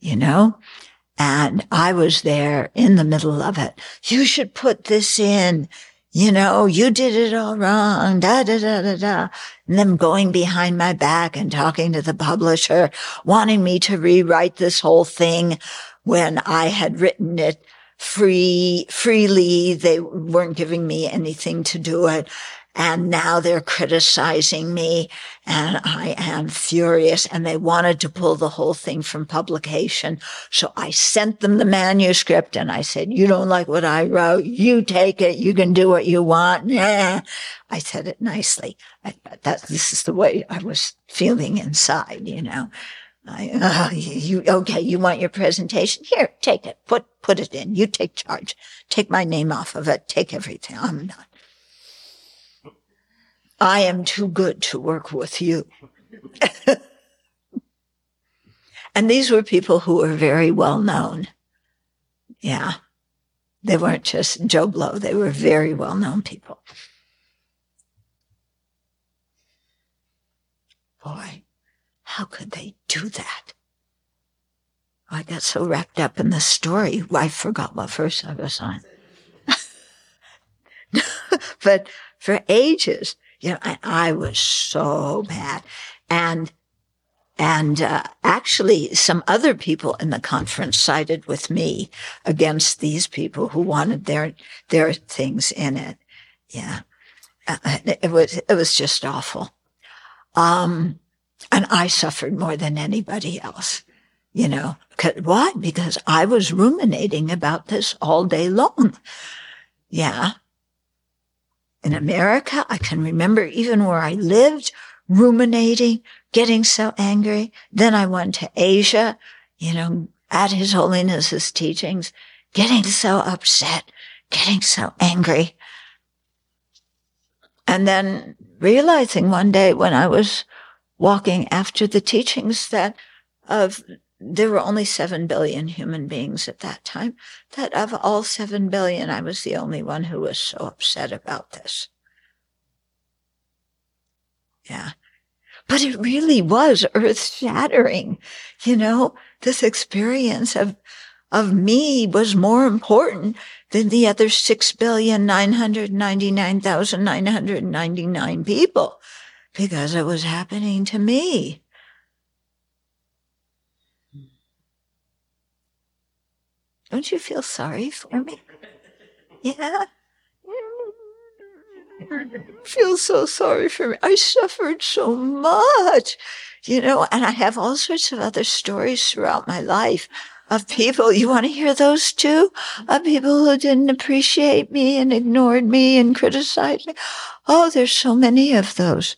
you know? And I was there in the middle of it. You should put this in you know, you did it all wrong, da, da, da, da, da. And them going behind my back and talking to the publisher, wanting me to rewrite this whole thing when I had written it free, freely. They weren't giving me anything to do it and now they're criticizing me and I am furious and they wanted to pull the whole thing from publication. So I sent them the manuscript and I said, you don't like what I wrote. You take it. You can do what you want. Nah. I said it nicely. I, that this is the way I was feeling inside, you know. I, uh, you, okay, you want your presentation? Here, take it. Put, put it in. You take charge. Take my name off of it. Take everything. I'm not. I am too good to work with you. and these were people who were very well known. Yeah. They weren't just Joe Blow. They were very well known people. Boy, how could they do that? Oh, I got so wrapped up in the story, I forgot what verse I was on. but for ages, you know, I, I was so bad. And, and, uh, actually some other people in the conference sided with me against these people who wanted their, their things in it. Yeah. Uh, it was, it was just awful. Um, and I suffered more than anybody else, you know, why? Because I was ruminating about this all day long. Yeah in America. I can remember even where I lived, ruminating, getting so angry. Then I went to Asia, you know, at His Holiness's teachings, getting so upset, getting so angry. And then realizing one day when I was walking after the teachings that of there were only 7 billion human beings at that time, that of all 7 billion, I was the only one who was so upset about this. Yeah. But it really was earth shattering, you know, this experience of, of me was more important than the other 6,999,999 people because it was happening to me. Don't you feel sorry for me? Yeah. Feel so sorry for me. I suffered so much, you know, and I have all sorts of other stories throughout my life of people. You want to hear those too? Of people who didn't appreciate me and ignored me and criticized me. Oh, there's so many of those.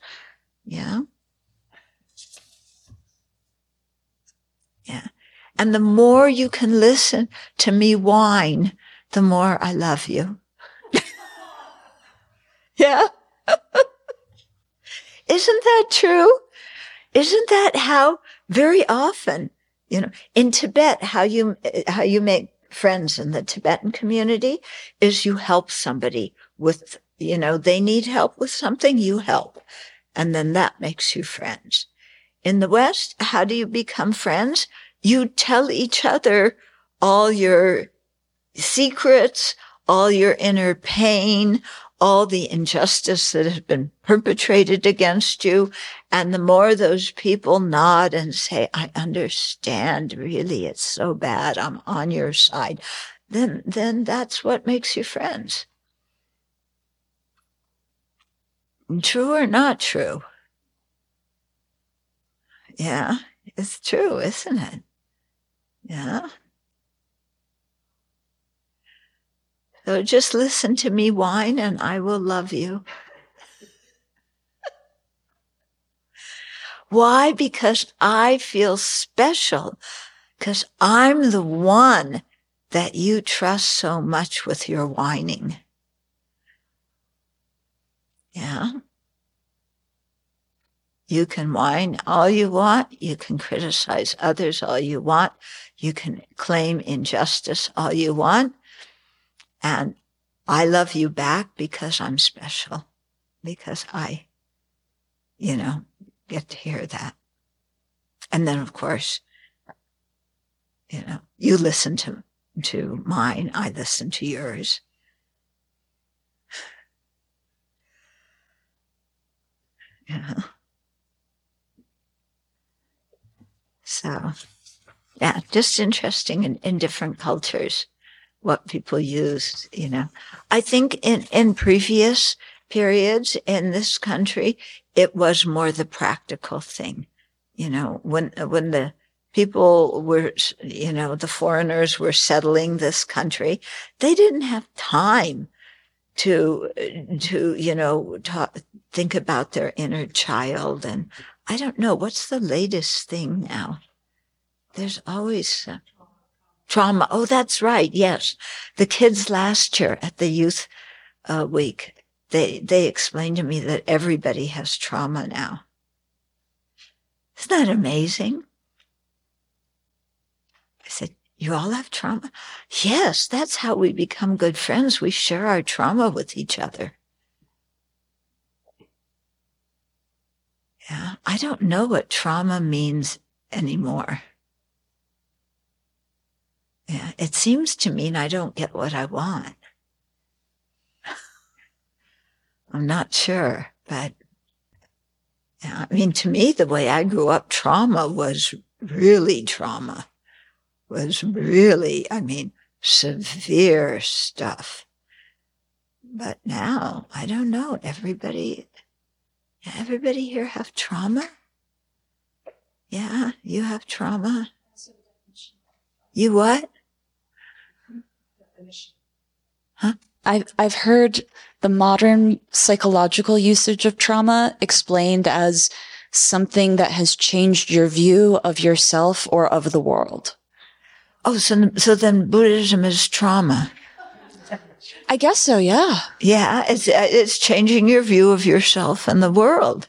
Yeah. Yeah. And the more you can listen to me whine, the more I love you. yeah. Isn't that true? Isn't that how very often, you know, in Tibet, how you, how you make friends in the Tibetan community is you help somebody with, you know, they need help with something, you help. And then that makes you friends. In the West, how do you become friends? You tell each other all your secrets, all your inner pain, all the injustice that has been perpetrated against you. And the more those people nod and say, I understand, really, it's so bad. I'm on your side. Then, then that's what makes you friends. True or not true? Yeah, it's true, isn't it? Yeah. So just listen to me whine and I will love you. Why? Because I feel special. Because I'm the one that you trust so much with your whining. Yeah. You can whine all you want. You can criticize others all you want. You can claim injustice all you want. And I love you back because I'm special, because I, you know, get to hear that. And then, of course, you know, you listen to, to mine. I listen to yours. Yeah. So, yeah, just interesting in, in different cultures what people used, you know. I think in, in previous periods in this country, it was more the practical thing. You know, when, when the people were, you know, the foreigners were settling this country, they didn't have time to, to, you know, talk, think about their inner child. And I don't know, what's the latest thing now? There's always, uh, trauma. Oh, that's right. Yes. The kids last year at the youth uh, week, they, they explained to me that everybody has trauma now. Isn't that amazing? I said, you all have trauma? Yes, that's how we become good friends. We share our trauma with each other. Yeah, I don't know what trauma means anymore. It seems to mean I don't get what I want. I'm not sure, but I mean, to me, the way I grew up, trauma was really trauma, was really, I mean, severe stuff. But now, I don't know. Everybody, everybody here have trauma? Yeah, you have trauma. You what? Huh? I've, I've heard the modern psychological usage of trauma explained as something that has changed your view of yourself or of the world. Oh, so, so then Buddhism is trauma. I guess so, yeah. Yeah, it's, it's changing your view of yourself and the world.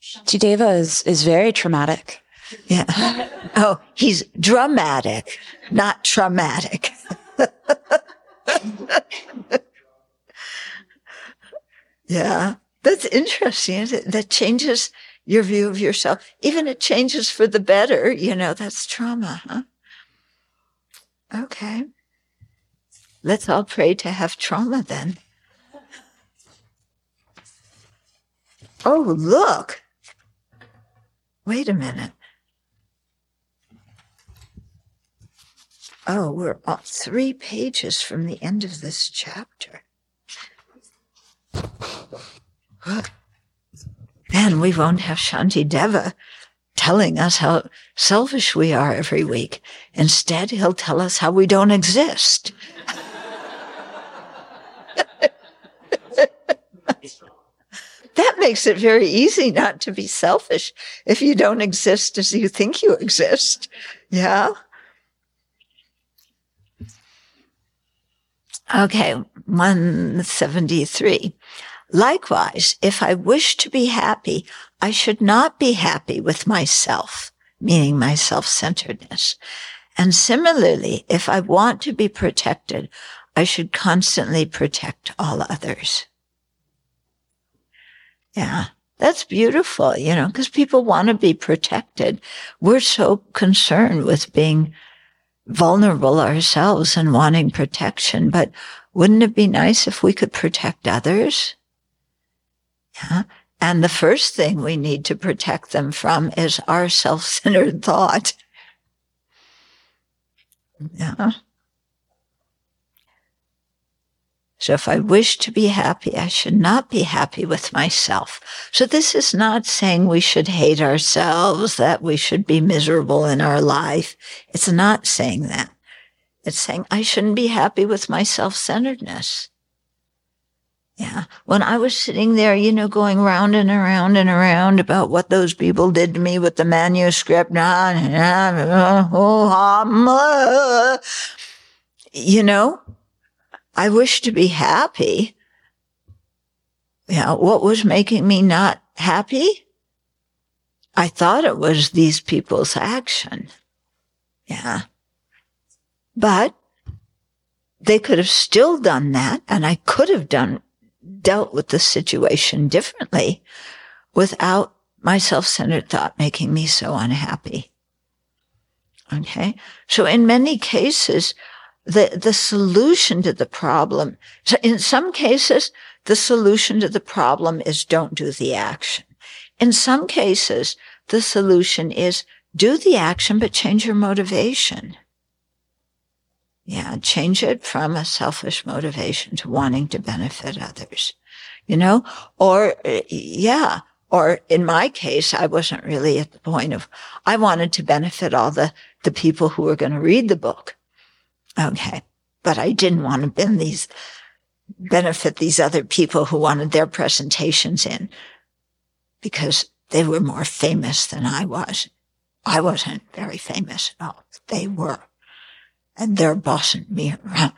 Shantideva is, is very traumatic. Yeah. Oh, he's dramatic, not traumatic. yeah, that's interesting. That changes your view of yourself. Even it changes for the better. You know, that's trauma, huh? Okay. Let's all pray to have trauma then. Oh, look. Wait a minute. Oh, we're on three pages from the end of this chapter. Then we won't have Shantideva telling us how selfish we are every week. Instead, he'll tell us how we don't exist. that makes it very easy not to be selfish if you don't exist as you think you exist. Yeah. Okay, 173. Likewise, if I wish to be happy, I should not be happy with myself, meaning my self-centeredness. And similarly, if I want to be protected, I should constantly protect all others. Yeah, that's beautiful, you know, because people want to be protected. We're so concerned with being vulnerable ourselves and wanting protection, but wouldn't it be nice if we could protect others? Yeah. And the first thing we need to protect them from is our self-centered thought. Yeah. So if I wish to be happy, I should not be happy with myself. So this is not saying we should hate ourselves, that we should be miserable in our life. It's not saying that. It's saying I shouldn't be happy with my self-centeredness. Yeah. When I was sitting there, you know, going round and around and around about what those people did to me with the manuscript, oh, uh, you know, I wish to be happy. Yeah. What was making me not happy? I thought it was these people's action. Yeah. But they could have still done that and I could have done dealt with the situation differently without my self-centered thought making me so unhappy. Okay. So in many cases, the, the solution to the problem, so in some cases, the solution to the problem is don't do the action. In some cases, the solution is do the action, but change your motivation. Yeah, change it from a selfish motivation to wanting to benefit others, you know, or yeah, or in my case, I wasn't really at the point of, I wanted to benefit all the, the people who were going to read the book. Okay. But I didn't want to bend these, benefit these other people who wanted their presentations in because they were more famous than I was. I wasn't very famous at all. They were and they're bossing me around.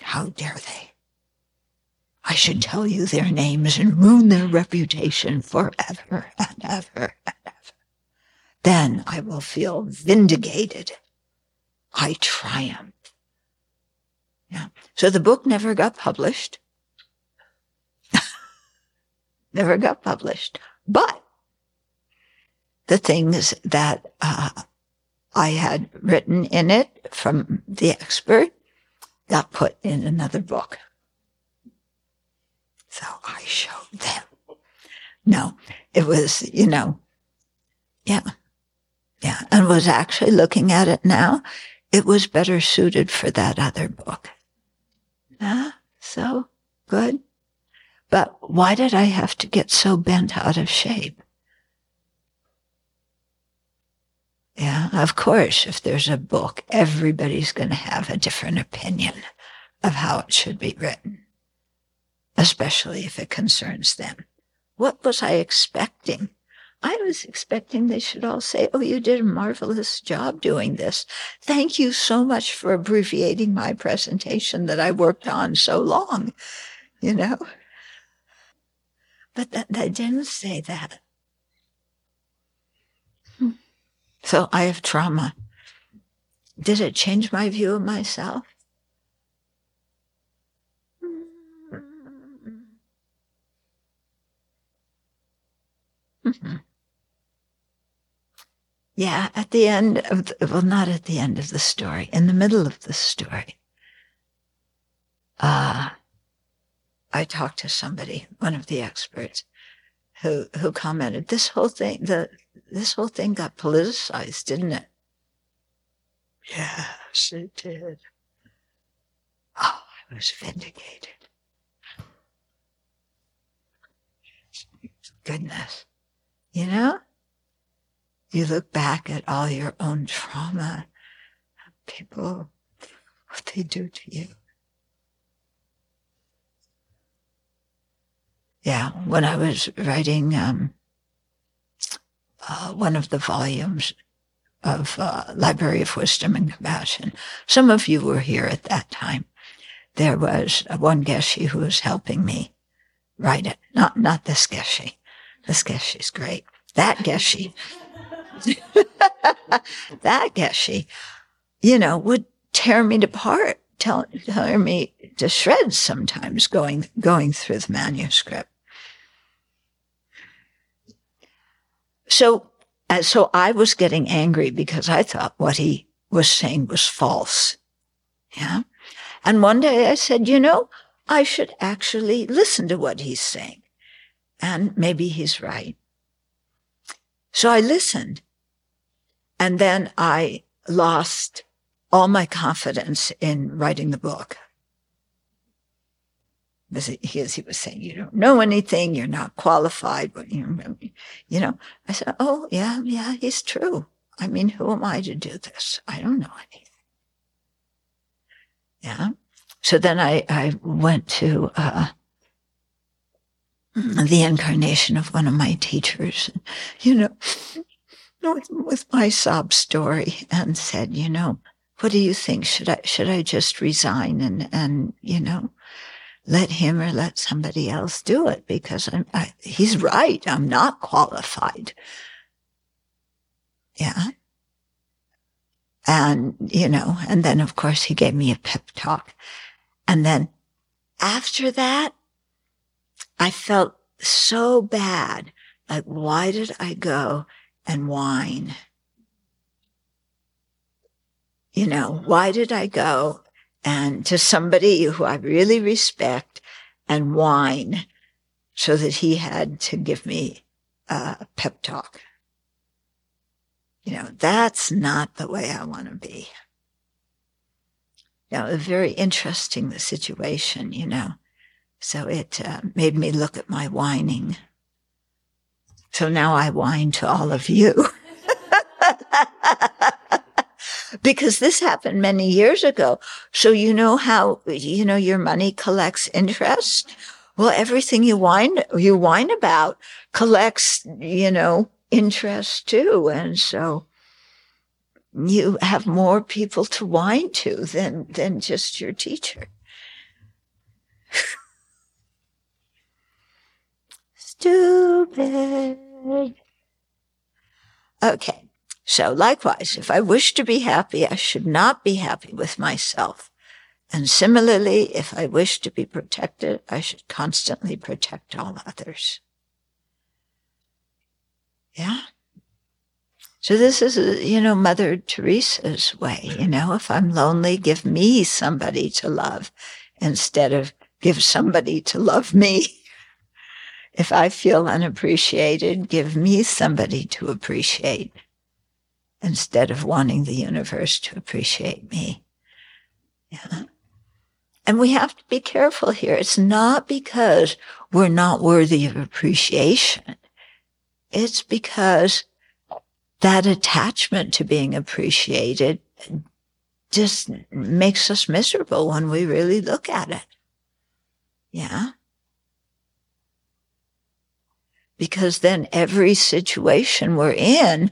How dare they? I should tell you their names and ruin their reputation forever and ever and ever. Then I will feel vindicated. I triumph. Yeah. So the book never got published. never got published. But the things that uh, I had written in it from the expert got put in another book. So I showed them. No, it was, you know, yeah, yeah, and was actually looking at it now. It was better suited for that other book. Yeah, so good. But why did I have to get so bent out of shape? Yeah, of course, if there's a book, everybody's going to have a different opinion of how it should be written, especially if it concerns them. What was I expecting? I was expecting they should all say, Oh, you did a marvelous job doing this. Thank you so much for abbreviating my presentation that I worked on so long, you know? But that, they didn't say that. So I have trauma. Did it change my view of myself? Mm-hmm. Yeah, at the end of, the, well, not at the end of the story, in the middle of the story, uh, I talked to somebody, one of the experts, who, who commented, this whole thing, the, this whole thing got politicized, didn't it? Yes, it did. Oh, I was vindicated. Goodness. You know? You look back at all your own trauma, people, what they do to you. Yeah, when I was writing um, uh, one of the volumes of uh, Library of Wisdom and Compassion, some of you were here at that time. There was one Geshe who was helping me write it. Not not this Geshe. This Geshe's great. That Geshe. that Geshe, you know, would tear me apart, tell, tear me to shreds sometimes going going through the manuscript. So, uh, so I was getting angry because I thought what he was saying was false. Yeah. And one day I said, you know, I should actually listen to what he's saying. And maybe he's right. So I listened. And then I lost all my confidence in writing the book. As he was saying, you don't know anything, you're not qualified. But you know, I said, oh, yeah, yeah, he's true. I mean, who am I to do this? I don't know anything. Yeah. So then I, I went to, uh, the incarnation of one of my teachers, you know, with, my sob story and said, you know, what do you think? Should I, should I just resign and, and, you know, let him or let somebody else do it because I'm, I, he's right. I'm not qualified. Yeah. And, you know, and then of course he gave me a pep talk. And then after that, I felt so bad. Like, why did I go and whine? You know, why did I go and to somebody who I really respect and whine so that he had to give me a pep talk? You know, that's not the way I want to be. You know, very interesting, the situation, you know. So it uh, made me look at my whining. So now I whine to all of you. because this happened many years ago. So you know how, you know, your money collects interest? Well, everything you whine, you whine about collects, you know, interest too. And so you have more people to whine to than, than just your teacher. Stupid. Okay. So likewise, if I wish to be happy, I should not be happy with myself. And similarly, if I wish to be protected, I should constantly protect all others. Yeah. So this is, uh, you know, Mother Teresa's way. You know, if I'm lonely, give me somebody to love instead of give somebody to love me. If I feel unappreciated, give me somebody to appreciate instead of wanting the universe to appreciate me. Yeah. And we have to be careful here. It's not because we're not worthy of appreciation. It's because that attachment to being appreciated just makes us miserable when we really look at it. Yeah because then every situation we're in,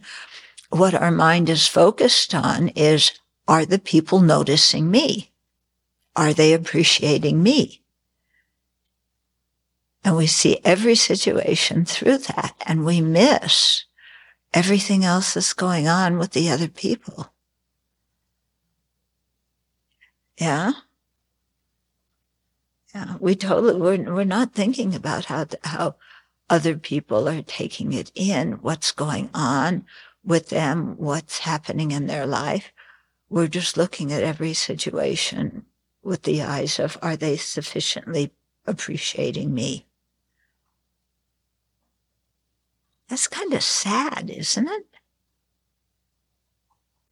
what our mind is focused on is, are the people noticing me? Are they appreciating me? And we see every situation through that and we miss everything else that's going on with the other people. Yeah. Yeah. We totally, we're, we're not thinking about how, how other people are taking it in, what's going on, with them what's happening in their life. We're just looking at every situation with the eyes of, are they sufficiently appreciating me? That's kind of sad, isn't it?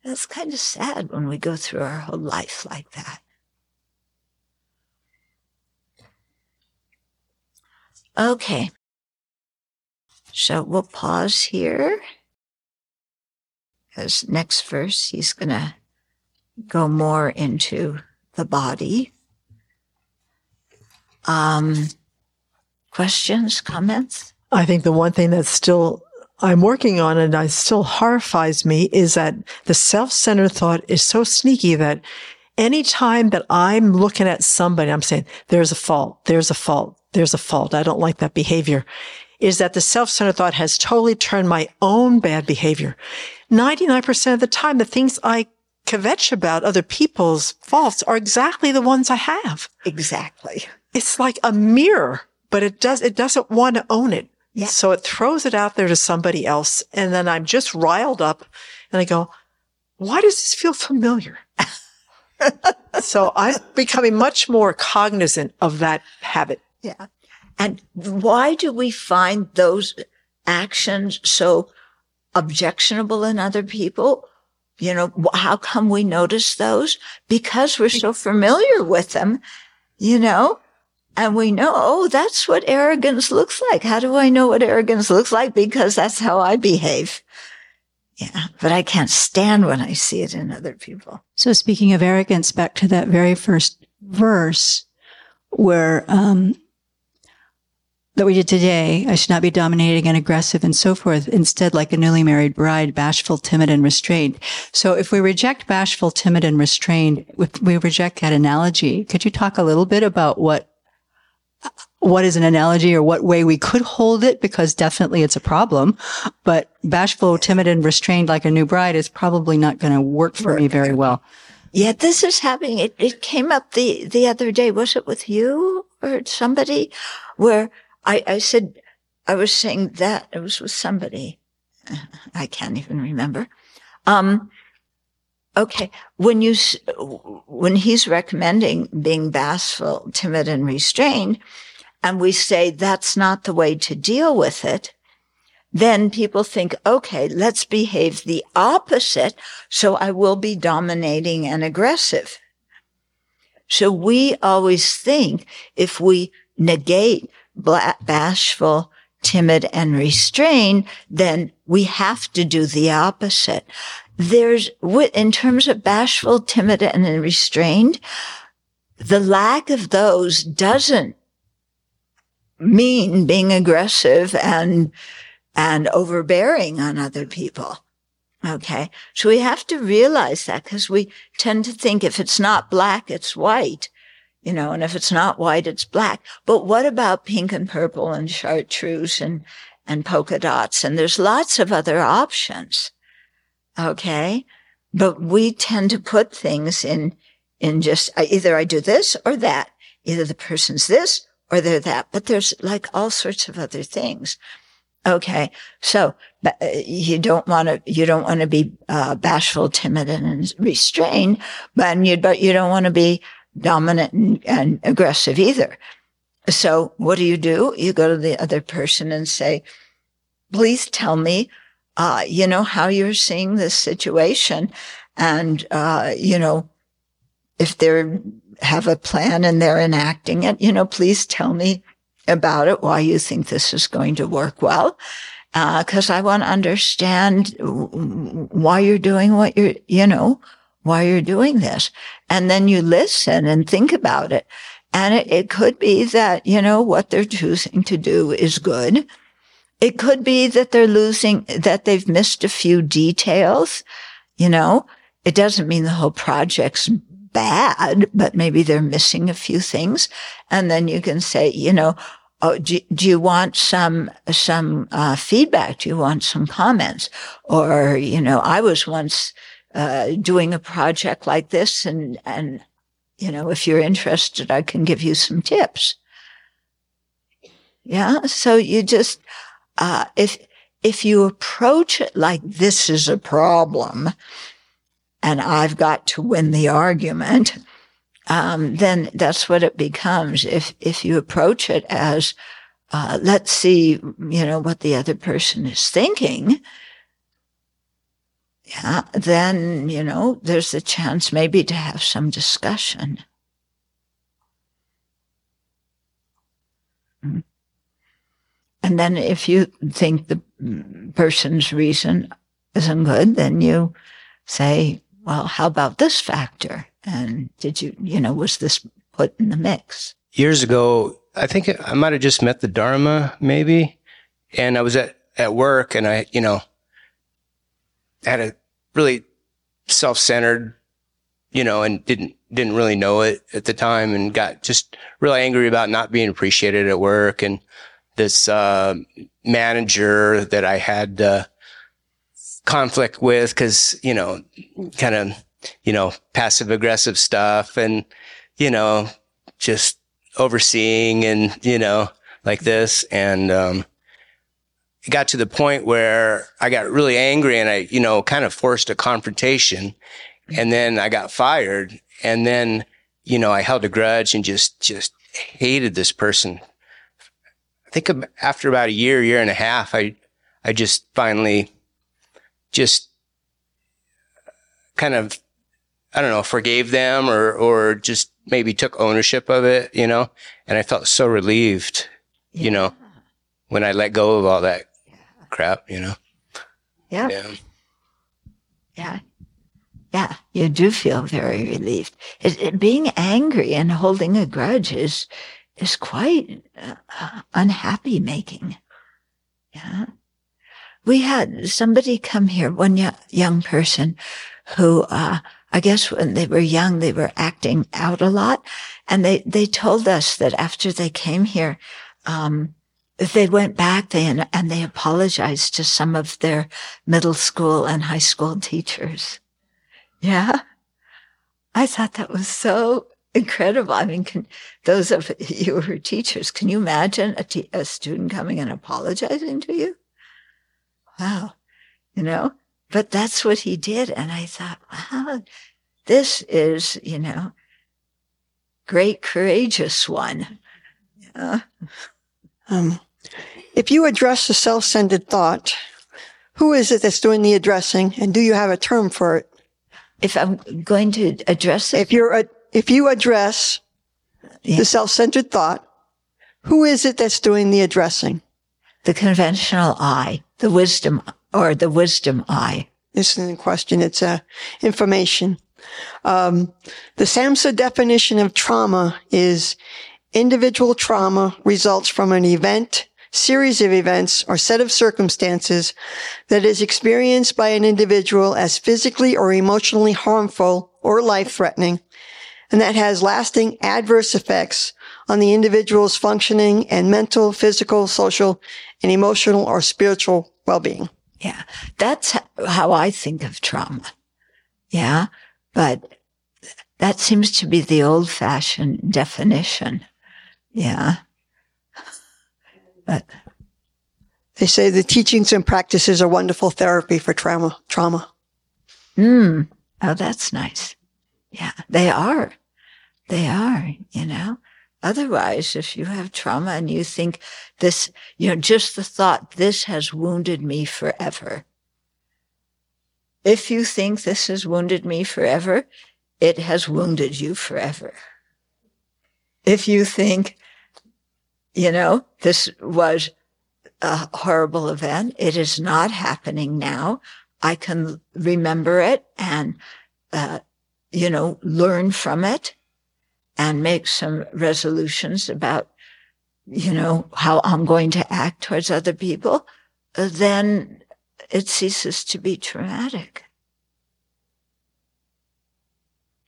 That's kind of sad when we go through our whole life like that. Okay. So we'll pause here. Because next verse, he's going to go more into the body. Um, questions, comments? I think the one thing that's still I'm working on and it still horrifies me is that the self-centered thought is so sneaky that anytime that I'm looking at somebody, I'm saying, there's a fault, there's a fault, there's a fault. I don't like that behavior. Is that the self-centered thought has totally turned my own bad behavior. 99% of the time, the things I kvetch about other people's faults are exactly the ones I have. Exactly. It's like a mirror, but it does, it doesn't want to own it. Yeah. So it throws it out there to somebody else. And then I'm just riled up and I go, why does this feel familiar? so I'm becoming much more cognizant of that habit. Yeah. And why do we find those actions so objectionable in other people? You know, how come we notice those? Because we're so familiar with them, you know, and we know, oh, that's what arrogance looks like. How do I know what arrogance looks like? Because that's how I behave. Yeah. But I can't stand when I see it in other people. So speaking of arrogance, back to that very first verse where, um, that we did today, I should not be dominating and aggressive and so forth. Instead, like a newly married bride, bashful, timid, and restrained. So if we reject bashful, timid, and restrained, if we reject that analogy, could you talk a little bit about what what is an analogy or what way we could hold it because definitely it's a problem. But bashful, timid, and restrained like a new bride is probably not going to work for me very well. Yeah, this is happening. It, it came up the, the other day. Was it with you or somebody where I, I said, I was saying that it was with somebody. I can't even remember. Um, okay. When you, when he's recommending being bashful, timid, and restrained, and we say that's not the way to deal with it, then people think, okay, let's behave the opposite. So I will be dominating and aggressive. So we always think if we negate bashful, timid and restrained, then we have to do the opposite. There's, in terms of bashful, timid and restrained, the lack of those doesn't mean being aggressive and, and overbearing on other people. Okay. So we have to realize that because we tend to think if it's not black, it's white, you know, and if it's not white, it's black. But what about pink and purple and chartreuse and, and polka dots? And there's lots of other options. Okay. But we tend to put things in, in just either I do this or that. Either the person's this or they're that, but there's like all sorts of other things. Okay. So uh, you don't want to, you don't want to be uh, bashful, timid and restrained, but you, but you don't want to be dominant and, and aggressive either. So what do you do? You go to the other person and say, please tell me, uh, you know, how you're seeing this situation. And, uh, you know, if they're have a plan and they're enacting it, you know, please tell me about it, why you think this is going to work well. Uh, cause I want to understand why you're doing what you're, you know, why you're doing this. And then you listen and think about it. And it, it could be that, you know, what they're choosing to do is good. It could be that they're losing, that they've missed a few details, you know, it doesn't mean the whole project's bad, but maybe they're missing a few things. And then you can say, you know, oh, do, do you want some, some, uh, feedback? Do you want some comments? Or, you know, I was once, uh, doing a project like this and, and, you know, if you're interested, I can give you some tips. Yeah. So you just, uh, if, if you approach it like this is a problem and I've got to win the argument, um, then that's what it becomes. If, if you approach it as, uh, let's see, you know, what the other person is thinking, yeah, then, you know, there's a chance maybe to have some discussion. Mm. And then if you think the person's reason isn't good, then you say, well, how about this factor? And did you, you know, was this put in the mix? Years ago, I think I might have just met the Dharma, maybe. And I was at, at work and I, you know, had a really self-centered, you know, and didn't, didn't really know it at the time and got just really angry about not being appreciated at work. And this, uh, manager that I had, uh, conflict with because, you know, kind of, you know, passive aggressive stuff and, you know, just overseeing and, you know, like this. And, um, it got to the point where I got really angry and I, you know, kind of forced a confrontation and then I got fired. And then, you know, I held a grudge and just, just hated this person. I think after about a year, year and a half, I, I just finally just kind of, I don't know, forgave them or, or just maybe took ownership of it, you know, and I felt so relieved, yeah. you know, when I let go of all that. Crap, you know. Yeah. yeah. Yeah. Yeah. You do feel very relieved. It, it, being angry and holding a grudge is, is quite uh, unhappy making. Yeah we had somebody come here, one young person who, uh, I guess when they were young, they were acting out a lot. And they, they told us that after they came here, um, they went back they, and, they apologized to some of their middle school and high school teachers. Yeah. I thought that was so incredible. I mean, can, those of you who are teachers, can you imagine a, a student coming and apologizing to you? wow, you know, but that's what he did. And I thought, wow, this is, you know, great courageous one. Yeah. Um, if you address a self-centered thought, who is it that's doing the addressing and do you have a term for it? If I'm going to address it? If you're, a, if you address yeah. the self-centered thought, who is it that's doing the addressing? The conventional I the wisdom or the wisdom I. This isn't a question. It's a information. Um, the SAMHSA definition of trauma is individual trauma results from an event, series of events, or set of circumstances that is experienced by an individual as physically or emotionally harmful or life-threatening, and that has lasting adverse effects on the individual's functioning and mental, physical, social, and emotional or spiritual well-being. Yeah. That's how I think of trauma. Yeah. But that seems to be the old fashioned definition. Yeah. They say the teachings and practices are wonderful therapy for trauma, trauma. Hmm. Oh, that's nice. Yeah, they are. They are, you know. Otherwise, if you have trauma and you think this, you know, just the thought, this has wounded me forever. If you think this has wounded me forever, it has wounded you forever. If you think, you know, this was a horrible event, it is not happening now. I can remember it and, uh, you know, learn from it and make some resolutions about, you know, how I'm going to act towards other people, uh, then it ceases to be traumatic.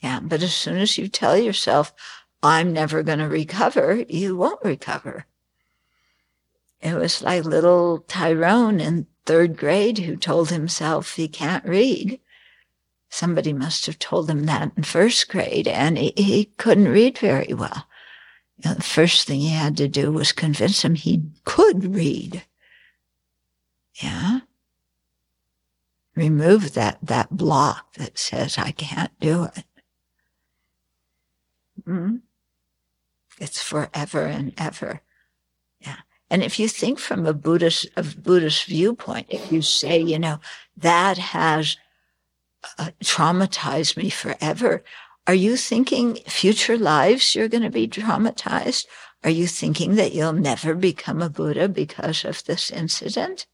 Yeah, but as soon as you tell yourself, I'm never going to recover, you won't recover. It was like little Tyrone in third grade who told himself he can't read somebody must have told him that in first grade, and he, he couldn't read very well. You know, the first thing he had to do was convince him he could read. Yeah. Remove that, that block that says I can't do it. Mm? It's forever and ever. Yeah. And if you think from a Buddhist, a Buddhist viewpoint, if you say, you know, that has uh, traumatized me forever, are you thinking future lives you're going to be traumatized? Are you thinking that you'll never become a Buddha because of this incident?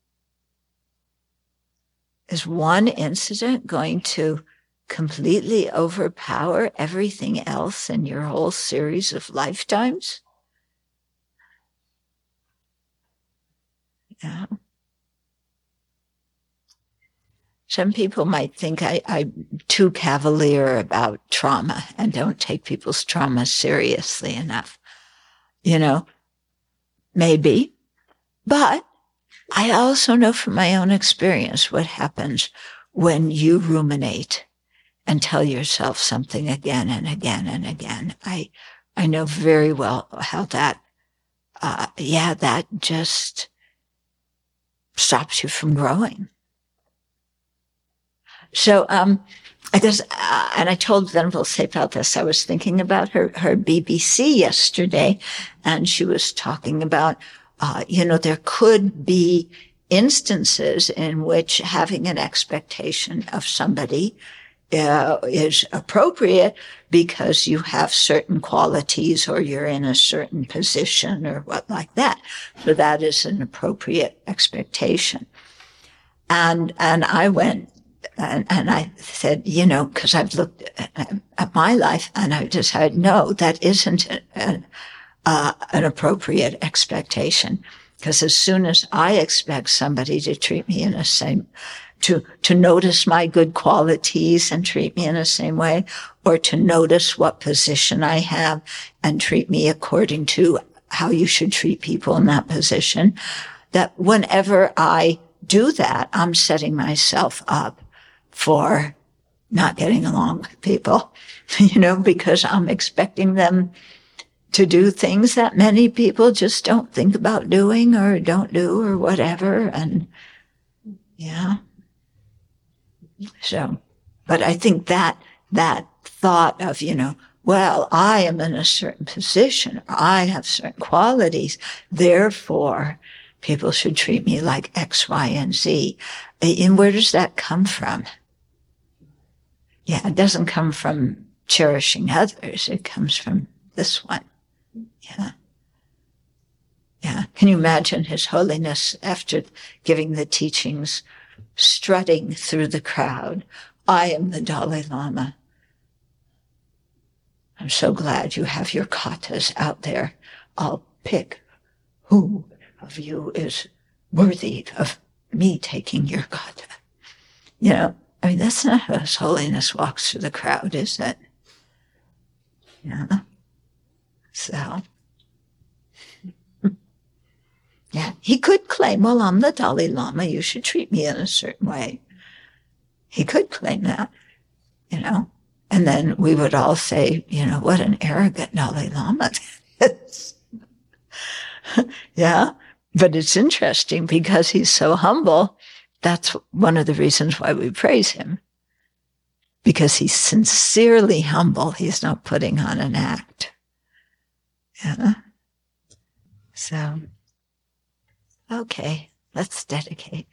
Is one incident going to completely overpower everything else in your whole series of lifetimes? Yeah. Some people might think I, I'm too cavalier about trauma and don't take people's trauma seriously enough. You know, maybe, but I also know from my own experience what happens when you ruminate and tell yourself something again and again and again. I, I know very well how that, uh, yeah, that just stops you from growing. So, um, I guess, uh, and I told Venerable about this. I was thinking about her, her BBC yesterday and she was talking about, uh, you know, there could be instances in which having an expectation of somebody uh, is appropriate because you have certain qualities or you're in a certain position or what like that. So that is an appropriate expectation. And, and I went and, and I said, you know, cause I've looked at, at my life and I decided, no, that isn't an, uh, an appropriate expectation. Cause as soon as I expect somebody to treat me in the same to, to notice my good qualities and treat me in the same way, or to notice what position I have and treat me according to how you should treat people in that position. That whenever I do that, I'm setting myself up for not getting along with people, you know, because I'm expecting them to do things that many people just don't think about doing or don't do or whatever. And yeah. So, but I think that, that thought of, you know, well, I am in a certain position. I have certain qualities. Therefore, people should treat me like X, Y, and Z. And where does that come from? Yeah, it doesn't come from cherishing others. It comes from this one. Yeah. Yeah. Can you imagine His Holiness after giving the teachings? Strutting through the crowd. I am the Dalai Lama. I'm so glad you have your katas out there. I'll pick who of you is worthy of me taking your kata. You know, I mean, that's not how His Holiness walks through the crowd, is it? Yeah. So. Yeah, he could claim, well, I'm the Dalai Lama. You should treat me in a certain way. He could claim that, you know, and then we would all say, you know, what an arrogant Dalai Lama is. yeah. But it's interesting because he's so humble. That's one of the reasons why we praise him. Because he's sincerely humble. He's not putting on an act. Yeah. So. Okay, let's dedicate.